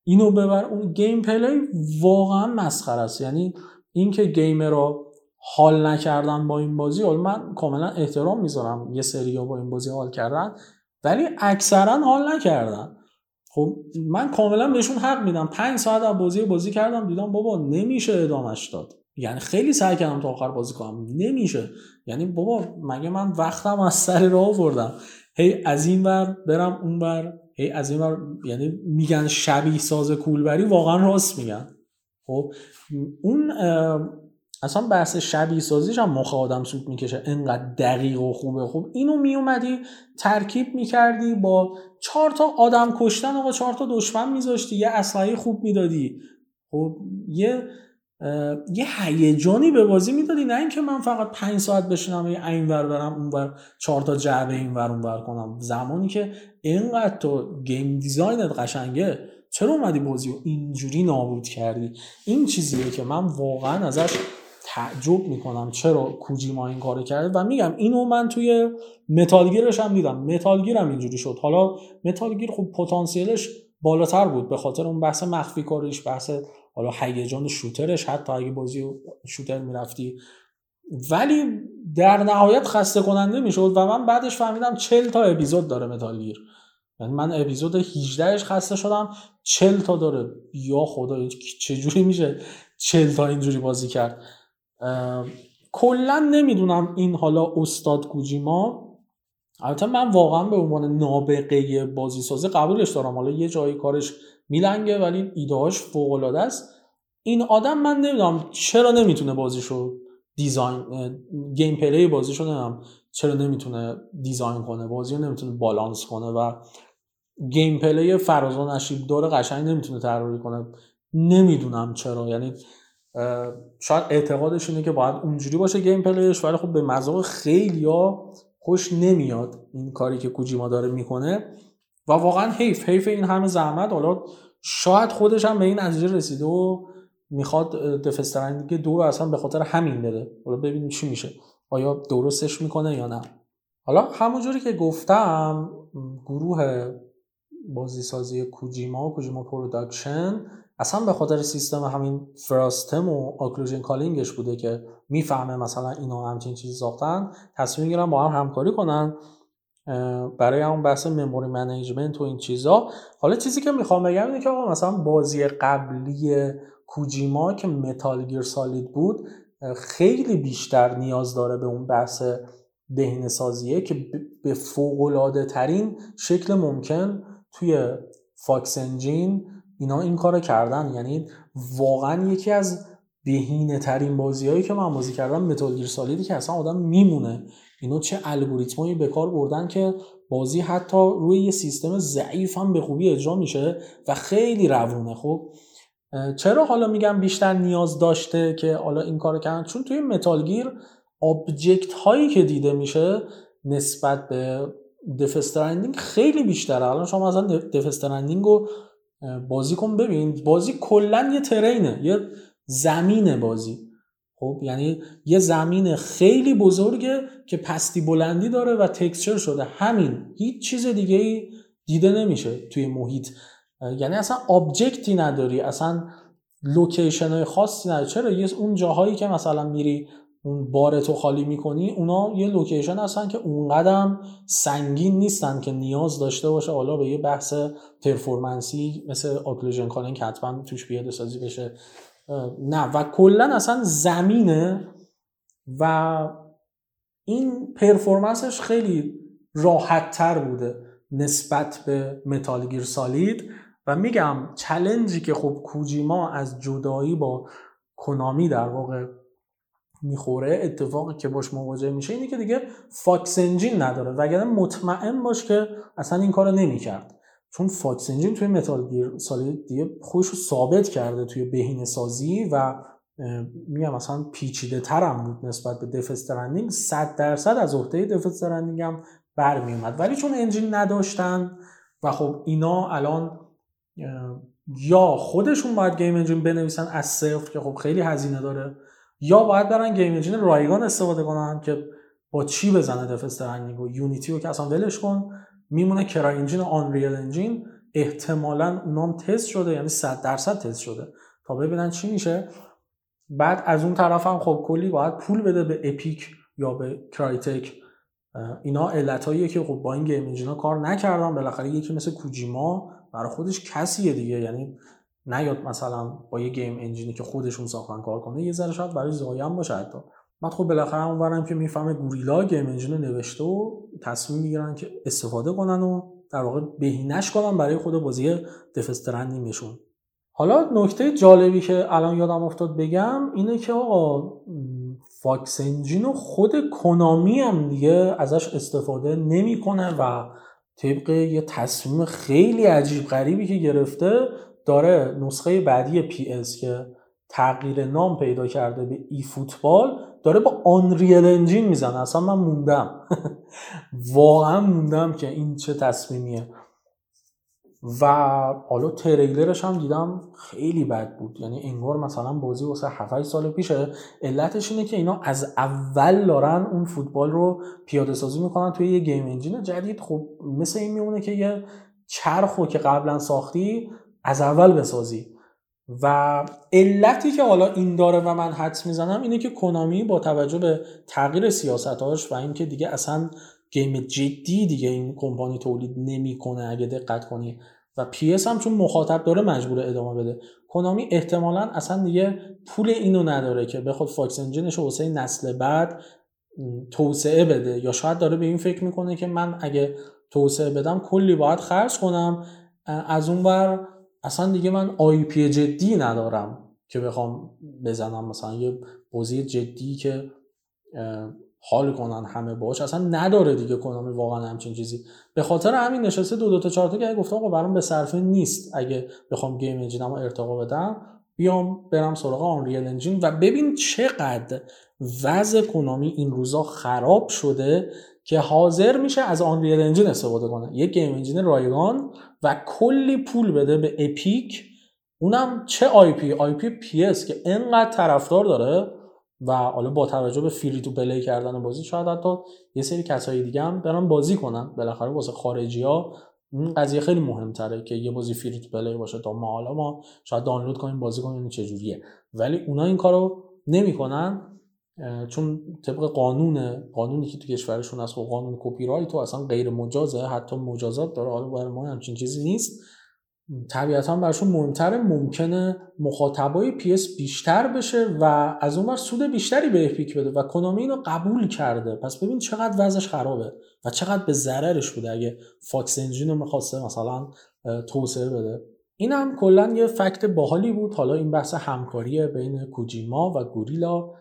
اینو ببر اون. gameplay واقعا مسخره است. یعنی اینکه gamer رو حال نکردن با این بازی حالا من کاملا احترام می‌ذارم یه سری با این بازی حال کردن ولی اکثرا حال نکردن. خب من کاملا بهشون حق میدم. پنج ساعت از بازی بازی کردم دیدم بابا نمیشه ادامش داد. یعنی خیلی سعی کردم تا آخر بازی کنم. نمیشه. یعنی بابا مگه من وقتم از سر راه بردم هی از این ور برم اون ور. هی از این ور یعنی میگن شبیه ساز کولبری واقعا راست میگن. خب اون اصلا بحث شبیه سازیش هم مخ آدم سود می‌کشه. انقدر دقیق و خوبه خوب. اینو میومدی ترکیب می‌کردی با چهار تا آدم کشتن و چهار تا دشمن میذاشتی. یه اسلحه خوب می‌دادی. خب یه یه هیجانی به بازی می‌دادی. نه اینکه من فقط پنج ساعت بشینم یه اینور برم اونور چهار تا جعبه اینور اونور کنم. زمانی که اینقدر تو game design ت قشنگه چرا اومدی بازی رو اینجوری نابود کردی؟ این چیزیه که من واقعا ازش تعجب می‌کنم چرا کوجیما این کارو کرده و میگم اینو من توی Metal Gear ش هم دیدم. Metal Gear هم اینجوری شد. حالا Metal Gear خب پتانسیلش بالاتر بود به خاطر اون بحث مخفی کاریش بحث حالا هیجان شوترش. حتی اگه بازی شوتر می‌رفتی. ولی در نهایت خسته کننده می‌شد و من بعدش فهمیدم 40 تا اپیزود داره متالگیر یعنی من اپیزود 18 ش خسته شدم. 40 تا داره. یا خدا چجوری میشه 40 تا اینجوری بازی کرد؟ کلا نمی‌دونم این حالا استاد کوجیما البته من واقعا به عنوان نابغه بازی سازی قبولش دارم. حالا یه جایی کارش میلنگه ولی ایدهاش فوق العاده است. این آدم من نمی‌دونم چرا نمی‌تونه بازیشو design gameplay بازیشو نمی‌دونم چرا نمی‌تونه design کنه بازی نمی‌تونه بالانس کنه و gameplay فراز و نشیب داره قشنگ نمی‌تونه طراحی کنه. نمی‌دونم چرا. یعنی شاید اعتقادش اینه که باید اونجوری باشه gameplay ش ولی خب به مذاق خیلی ها خوش نمیاد این کاری که کوجیما داره می‌کنه. و واقعا حیف حیف این همه زحمت. حالا شاید خودش هم به این نتیجه رسیده و می‌خواد Death Stranding دو رو اصلا به خاطر همین بده حالا ببینیم چی میشه. آیا درستش می‌کنه یا نه. حالا همونجوری که گفتم گروه بازیسازی کوجیما Kojima Production اصلا به خاطر سیستم همین frustum و occlusion culling ش بوده که می‌فهمه مثلا اینا همچین چیزی ساختن تصمیم می‌گیرن با هم همکاری کنن برای همون بحث memory management و این چیزا. حالا چیزی که می‌خوام بگم اینه که آقا مثلا بازی قبلی کوجیما که Metal Gear Solid بود خیلی بیشتر نیاز داره به اون بحث بهینه سازیه که به فوق ترین شکل ممکن توی Fox Engine اینا این کار کردن. یعنی واقعا یکی از بهینه ترین بازی هایی که من بازی کردم Metal Gear Solid ی که اصلا آدم میمونه. اینا چه الگوریتمایی به کار بردن که بازی حتی روی یه سیستم ضعیف هم به خوبی اجرا میشه و خیلی روونه. خب چرا حالا میگم بیشتر نیاز داشته که حالا این کار کردن؟ چون توی Metal Gear object هایی که دیده میشه نسبت به Death Stranding خیلی بیشتره. الان شما مثلا Death Stranding رو بازی کن ببین بازی کلا یه terrain ه یه زمین بازی. خب یعنی یه زمین خیلی بزرگه که پستی بلندی داره و texture شده. همین هیچ چیز دیگه ای دیده نمیشه توی محیط. یعنی اصلا object ی نداری اصلا لوکیشن های خاصی نداری. چرا؟ یه اون جاهایی که مثلا میری اون بارتو خالی می‌کنی اونا یه لوکیشن هستن که اونقدر سنگین نیستن که نیاز داشته باشه حالا به یه بحث performance ی مثل occlusion culling که حتما توش پیاده سازی بشه. نه و کلا اصلا زمینه و این performance ش خیلی راحت تر بوده نسبت به Metal Gear Solid و میگم challenge ی که خب کوجیما از جدایی با کنامی در واقع می‌خوره اتفاقی که باش مواجه میشه اینه که دیگه Fox Engine نداره. وگرنه مطمئن باش که اصلا این کارو نمی‌کرد. چون Fox Engine توی Metal Gear Solid دیگه خودش رو ثابت کرده توی بهینه سازی و میگم مثلا پیچیده ترم بود نسبت به Death Stranding 100 درصد از عهده Death Stranding هم برمیومد ولی چون engine نداشتن و خب اینا الان یا خودشون باید game engine بنویسن از صفر که خب خیلی هزینه داره یا باید برن game engine رایگان استفاده کنن که با چی بزنه دف و Unity رو که اصلا ولش کن. میمونه CryEngine و Unreal Engine احتمالا اونام تست شده یعنی 100 درصد تست شده تا ببینن چی میشه. بعد از اون طرف هم خب کلی باید پول بده به Epic یا به Crytek. اینا علتاییه که خب با این game engine ا کار نکردن. بالاخره یکی مثل کوجیما برای خودش کسیه دیگه. یعنی نیاد مثلا با یه game engine ی که خودشون ساختن کار کنه یه ذره شاید براش ضایعم باشه حتی. بعد خب بالاخره اونورم که می‌فهمه Guerrilla game engine نوشته و تصمیم می‌گیرن که استفاده کنن و در واقع بهینش کنن برای خود بازی Death Stranding شون حالا نکته جالبی که الان یادم افتاد بگم اینه که آقا Fox Engine خود کنامی هم دیگه ازش استفاده نمی‌کنه و طبق یه تصمیم خیلی عجیب غریبی که گرفته داره نسخه بعدی PES که تغییر نام پیدا کرده به ای فوتبال داره با آنریل انجین می‌زنه. اصلا من موندم. واقعا موندم که این چه تصمیمیه. و حالا تریلرش هم دیدم خیلی بد بود. یعنی انگار مثلا بازی واسه 7 سال پیشه. علتش اینه که اینا از اول دارن اون فوتبال رو پیاده سازی می‌کنن توی یه گیم انجین جدید. خب مثل این میمونه که یه چرخو که قبلا ساختی از اول بسازی. و علتی که حالا این داره و من حدس می‌زنم اینه که کنامی با توجه به تغییر سیاستاش و اینکه دیگه اصلا game جدی دیگه این کمپانی تولید نمی‌کنه اگه دقت کنی. و PES هم چون مخاطب داره مجبور ادامه بده. کنامی احتمالا اصلا دیگه پول اینو نداره که بخواد Fox Engine ش واسه نسل بعد توسعه بده. یا شاید داره به این فکر می‌کنه که من اگه توسعه بدم کلی باید خرج کنم. از اون ور اصلا دیگه من IP جدی ندارم که بخوام بزنم مثلا یه بازی جدی که حال کنن همه باش اصلا نداره دیگه کنم واقعا همچین چیزی. به خاطر همین نشسته دو دو تا چهار تا که گفتم آقا برام به صرفه نیست اگه بخوام game engine مو ارتقا بدم بیام برم سراغ Unreal Engine و ببین چقدر وضع کنامی این روزا خراب شده که حاضر میشه از Unreal Engine استفاده کنه. یک game engine رایگان و کلی پول بده به Epic اونم چه IP؟ IP PES که انقدر طرفدار داره و حالا با توجه به free to play کردن بازی شاید حتی یه سری کسایی دیگه هم برن بازی کنن. بالاخره واسه خارجی ها این قضیه خیلی مهمتره که یه بازی free to play باشه تا ما حالا ما شاید دانلود کنیم بازی کنیم چجوریه ولی اونا این کارو نمی‌کنن. چون طبق قانون قانونی که تو کشورشون هست و قانون کپی رایت اصلا غیر مجازه حتی مجازات داره. حالا برای ما همچین چیزی نیست. طبیعتا براشون مهمتره ممکنه مخاطبای PES بیشتر بشه و از اون سود بیشتری به Epic بده و کنامی اینو قبول کرده. پس ببین چقدر وضعش خرابه و چقدر به ضررش بوده. اگه Fox Engine رو می‌خواسته مثلا توسعه بده. این هم کلا یه fact باحالی بود. حالا این بحث همکاری بین کوجیما و گوریلا.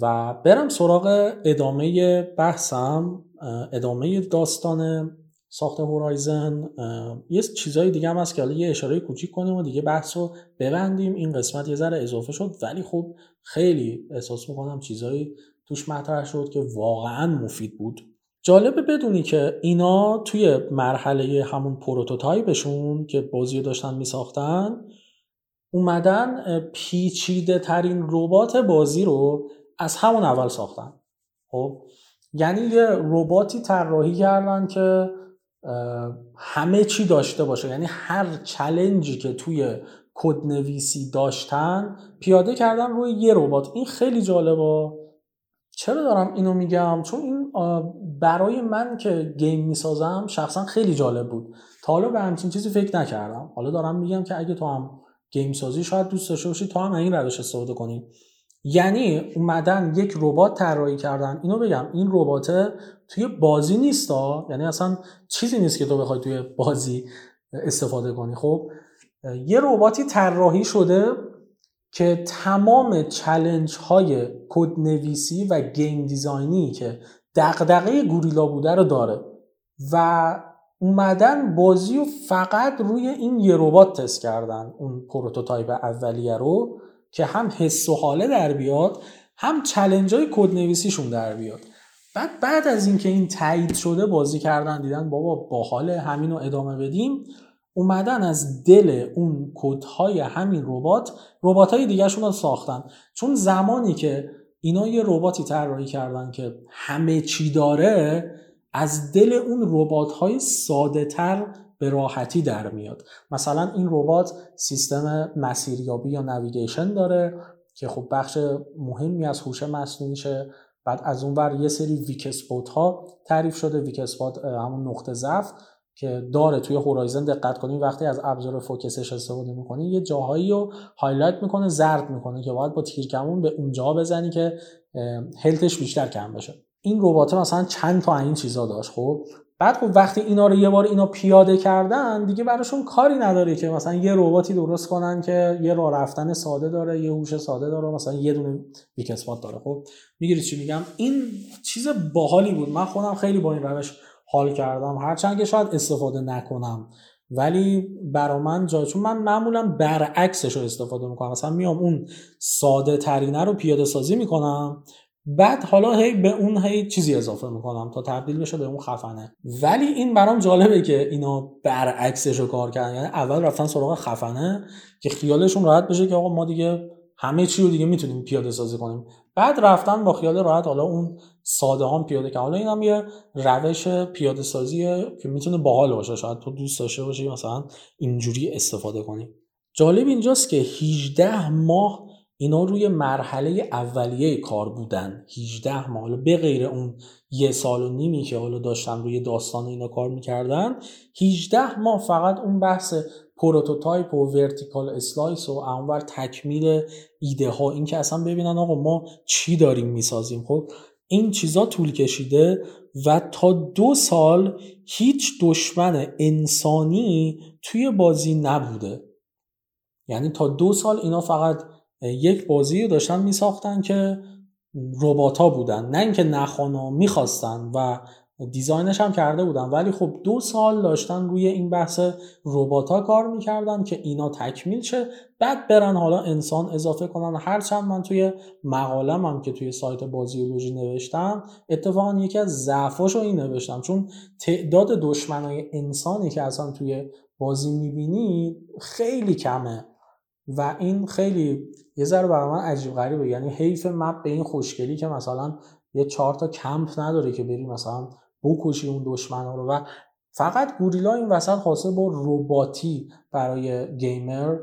و برم سراغ ادامه بحثم ادامه داستان ساخت هورایزن. یه چیزای دیگه هم هست که حالا یه اشاره کوچیک کنیم و دیگه بحث رو ببندیم. این قسمت یه ذره اضافه شد ولی خب خیلی احساس می‌کنم چیزایی توش مطرح شد که واقعا مفید بود. جالبه بدونی که اینا توی مرحله همون پروتوتایپشون که بازی داشتن میساختن اومدن پیچیده ترین ربات بازی رو از همون اول ساختن. خب؟ یعنی یه رباتی طراحی کردن که همه چی داشته باشه. یعنی هر چلنجی که توی کد نویسی داشتن پیاده کردن روی یه ربات. این خیلی جالبه. چرا دارم اینو میگم؟ چون این برای من که گیم می‌سازم شخصا خیلی جالب بود. تا حالا به همچین چیزی فکر نکردم. حالا دارم میگم که اگه تو هم game سازی شاید دوست داشته باشی تو هم این روش استفاده کنی. یعنی اومدن یک ربات طراحی کردن. اینو بگم این ربات توی بازی نیستا؟ یعنی اصلا چیزی نیست که تو بخوای توی بازی استفاده کنی. خب یه رباتی طراحی شده که تمام challenge های کد نویسی و game design ی که دغدغه گوریلا بوده رو داره و اومدن بازی رو فقط روی این یه ربات تست کردن اون prototype اولیه رو. که هم حس و حاله در بیاد هم challenge های کد در بیاد. بعد بعد از اینکه این تایید شده بازی کردن دیدن بابا با حال همین رو ادامه بدیم. اومدن از دل اون کدهای همین ربات ربات های دیگهشون رو ساختن. چون زمانی که اینا یه رباتی طراحی کردن که همه چی داره از دل اون ربات های ساده تر به راحتی در میاد. مثلا این ربات سیستم مسیریابی یا navigation داره که خب بخش مهمی از هوش مصنوعیشه. بعد از اون ور یه سری weak spot ها تعریف شده. weak spot همون نقطه ضعف که داره. توی هورایزن دقت کنید وقتی از ابزار Focus ش استفاده می‌کنی یه جاهایی رو highlight می‌کنه زرد می‌کنه که باید با تیرکمون به اونجا بزنی که health ش بیشتر کم بشه. این ربات مثلا چند تا این چیزا داشت. خب بعد خب وقتی اینا رو یه بار اینا پیاده کردن دیگه براشون کاری نداره که مثلا یه رباتی درست کنن که یه راه رفتن ساده داره یه هوش ساده داره مثلا یه دونه weak داره. خب می‌گیرید چی میگم؟ این چیز باحالی بود. من خودم خیلی با این روش حال کردم. هرچند که شاید استفاده نکنم. ولی برا من جا چون من معمولا برعکسش رو استفاده می‌کنم. مثلا میام اون ساده ترینه رو پیاده سازی می‌کنم. بعد حالا هی به اون هی چیزی اضافه می‌کنم تا تبدیل بشه به اون خفنه. ولی این برام جالبه که اینا برعکسش رو کار کردن. یعنی اول رفتن سراغ خفنه که خیالشون راحت بشه که آقا ما دیگه همه چی رو دیگه می‌تونیم پیاده سازی کنیم. بعد رفتن با خیال راحت حالا اون ساده هم پیاده که حالا این یه روش پیاده سازیه که می‌تونه باحال باشه. شاید تو دوست داشته باشی مثلا اینجوری استفاده کنی. جالب اینجاست که 18 ماه اینا روی مرحله اولیه کار بودن. 18 ماه. حالا به غیر اون یه سال و نیمی که حالا داشتن روی داستان اینا کار می‌کردن 18 ماه فقط اون بحث prototype و vertical slice و اونور تکمیل ایده ها این که اصلا ببینن آقا ما چی داریم می‌سازیم. خب این چیزا طول کشیده و تا دو سال هیچ دشمن انسانی توی بازی نبوده. یعنی تا دو سال اینا فقط یک بازی رو داشتن میساختن که ربات ها بودن نه اینکه نخوانا می‌خواستن و دیزاینش هم کرده بودن. ولی خب دو سال داشتن روی این بحث ربات ها کار می‌کردن که اینا تکمیل شه. بعد برن حالا انسان اضافه کنن. هرچند من توی مقالم هم که توی سایت بازیولوژی نوشتم اتفاقا یکی از ضعفاش رو این نوشتم. چون تعداد دشمنای انسانی که اصلا توی بازی می‌بینی خیلی کمه. و این خیلی یه ذره برای من عجیب غریبه. یعنی حیف مپ به این خوشگلی که مثلا یه چهار تا کمپ نداره که بری مثلا بکشی اون دشمن رو. و فقط گوریلا این وسط خواسته با روباتی برای گیمر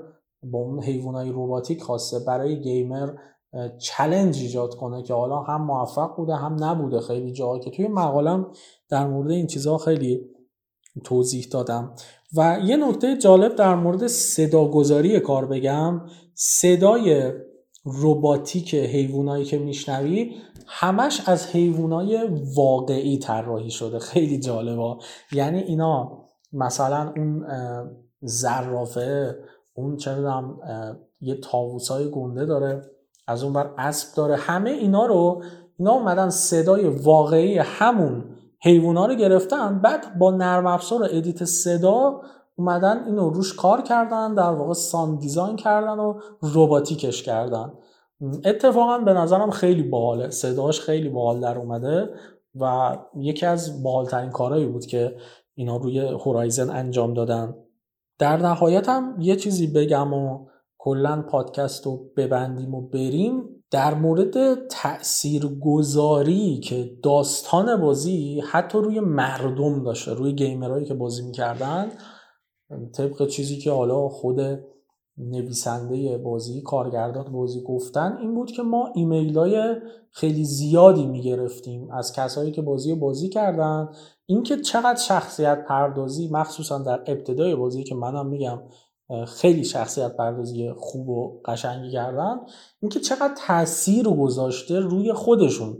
با اون حیوانای روباتیک خواسته برای گیمر چلنج ایجاد کنه که حالا هم موفق بوده هم نبوده. خیلی جاها که توی مقالم در مورد این چیزها خیلی توضیح دادم. و یه نکته جالب در مورد صداگذاری کار بگم. صدای روباتیک حیوانایی که میشنوی همش از حیوانای واقعی طراحی شده. خیلی جالبه. یعنی اینا مثلا اون زرافه اون چه یه تاووسای گنده داره از اون ور اسب داره. همه اینا رو اینا اومدن صدای واقعی همون حیوونا رو گرفتن بعد با نرم افزار edit صدا اومدن اینو روش کار کردن در واقع sound design کردن و روباتیکش کردن. اتفاقا به نظرم خیلی باحاله. صداش خیلی باحال در اومده و یکی از باحالترین کارهایی بود که اینا روی هورایزن انجام دادن. در نهایت هم یه چیزی بگم و کلا پادکست رو ببندیم و بریم. در مورد تأثیر گذاری که داستان بازی حتی روی مردم داشته روی گیمرهایی که بازی می‌کردن طبق چیزی که حالا خود نویسنده بازی کارگردان بازی گفتن این بود که ما ایمیل های خیلی زیادی می‌گرفتیم از کسایی که بازی بازی کردن. اینکه چقدر شخصیت پردازی مخصوصا در ابتدای بازی که منم میگم خیلی شخصیت پردازی خوب و قشنگی کردن. اینکه چقدر تاثیر گذاشته روی خودشون.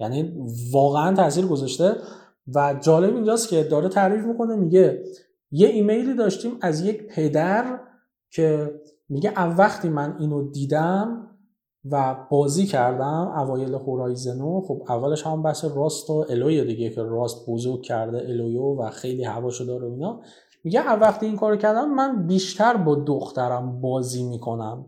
یعنی واقعا تاثیر گذاشته. و جالب اینجاست که داره تعریف می‌کنه میگه یه ایمیلی داشتیم از یک پدر که میگه وقتی من اینو دیدم و بازی کردم اوایل هورایزنو خب اولش هم بحث راست و الوی دیگه که راست بزرگ کرده الویو و خیلی هواشو داره اینا میگه وقتی این کارو کردم من بیشتر با دخترم بازی می‌کنم.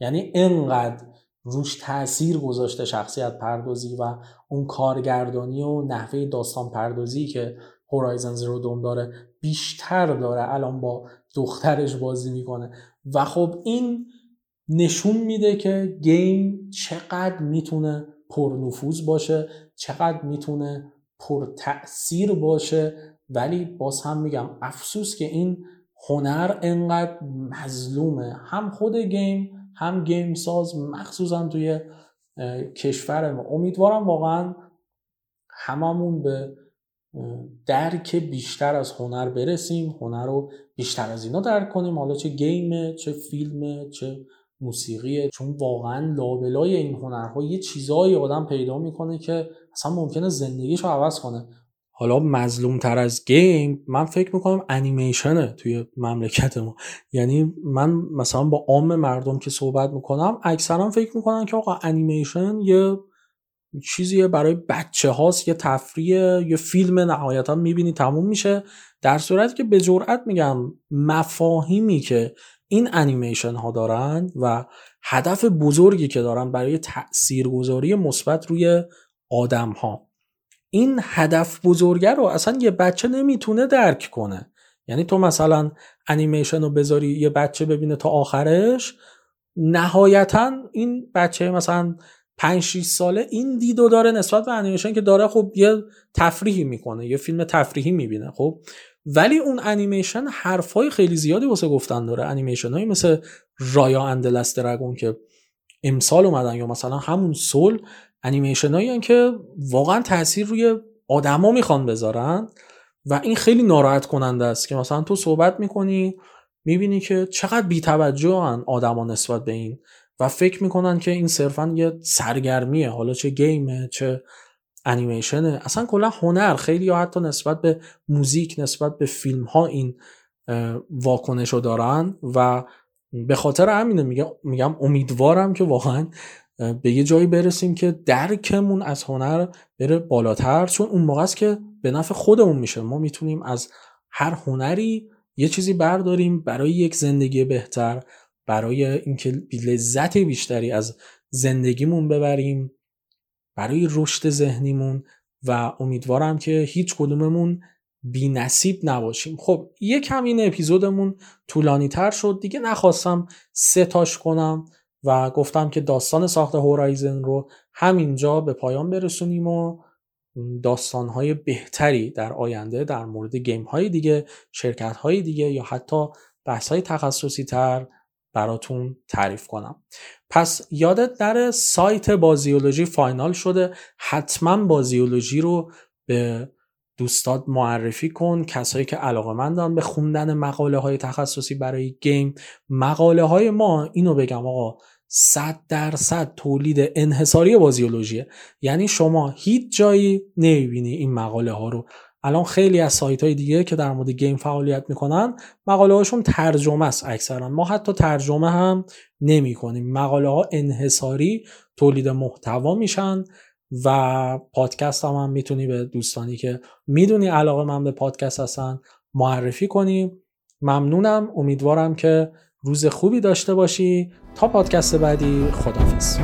یعنی انقدر روش تاثیر گذاشته شخصیت پردازی و اون کارگردانی و نحوه داستان پردازی که هورایزن زیرو دوم داره بیشتر داره الان با دخترش بازی می‌کنه. و خب این نشون میده که گیم چقدر می‌تونه پرنفوذ باشه چقدر می‌تونه پر تأثیر باشه ولی باز هم میگم افسوس که این هنر انقدر مظلومه. هم خود گیم هم گیم ساز مخصوصا توی کشور ما. امیدوارم واقعا هممون به درک بیشتر از هنر برسیم هنر رو بیشتر از اینا درک کنیم. حالا چه گیمه چه فیلمه چه موسیقیه. چون واقعا لابلای این هنرها یه چیزایی آدم پیدا می‌کنه که اصلا ممکنه زندگیش رو عوض کنه. حالا مظلوم تر از گیم من فکر می‌کنم انیمیشنه توی مملکت ما. یعنی من مثلا با عام مردم که صحبت می‌کنم اکثرا فکر می‌کنن که آقا انیمیشن یه چیزیه برای بچه هاست یه تفریح یه فیلم نهایتا می‌بینی تموم میشه. در صورتی که به جرئت میگم مفاهیمی که این انیمیشن ها دارن و هدف بزرگی که دارن برای تاثیرگذاری مثبت روی آدم ها این هدف بزرگه رو اصلا یه بچه نمی‌تونه درک کنه. یعنی تو مثلا انیمیشن رو بذاری یه بچه ببینه تا آخرش نهایتا این بچه مثلا 5 6 ساله این دیدو داره نسبت به انیمیشن که داره خب یه تفریحی می‌کنه یه فیلم تفریحی می‌بینه خب؟ ولی اون انیمیشن حرفای خیلی زیادی واسه گفتن داره. انیمیشن هایی مثل رایا اندلس درگون که امسال اومدن یا مثلا همون سول انیمیشن هایی که واقعا تاثیر روی آدما می‌خوان بذارن و این خیلی ناراحت کننده است که مثلا تو صحبت می‌کنی می‌بینی که چقدر بیتوجه آدما نسبت به این و فکر می‌کنن که این صرفا یه سرگرمیه حالا چه گیمه چه انیمیشنه. اصلا کلا هنر خیلی یا حتی نسبت به موزیک نسبت به فیلم ها این واکنش رو دارن و به خاطر همینه میگم امیدوارم که واقعا به یه جایی برسیم که درکمون از هنر بره بالاتر چون اون موقع است که به نفع خودمون میشه. ما می‌تونیم از هر هنری یه چیزی برداریم برای یک زندگی بهتر برای اینکه لذت بیشتری از زندگیمون ببریم برای رشد ذهنیمون و امیدوارم که هیچ کدوممون بی نصیب نباشیم. خب یک کم این اپیزودمون طولانی تر شد. دیگه نخواستم ستاش کنم. و گفتم که داستان ساخت هورایزن رو همینجا به پایان برسونیم و داستانهای بهتری در آینده در مورد گیم های دیگه شرکت های دیگه یا حتی بحث های تخصصی تر براتون تعریف کنم. پس یادت در سایت بازیولوژی فاینال شده. حتما بازیولوژی رو به دوستات معرفی کن. کسایی که علاقه مندن به خوندن مقاله های تخصصی برای گیم. مقاله های ما اینو بگم آقا صد درصد تولید انحصاری بازیولوژیه. یعنی شما هیچ جایی نمی‌بینی این مقاله ها رو. الان خیلی از سایت های دیگه که در مورد گیم فعالیت می‌کنن مقاله هاشون ترجمه است اکثرا. ما حتی ترجمه هم نمی کنیم مقاله ها انحصاری تولید محتوا میشن و پادکست هم, هم می‌تونی به دوستانی که می‌دونی علاقه من به پادکست هستن معرفی کنیم ممنونم. امیدوارم که روز خوبی داشته باشی. تا پادکست بعدی خدافز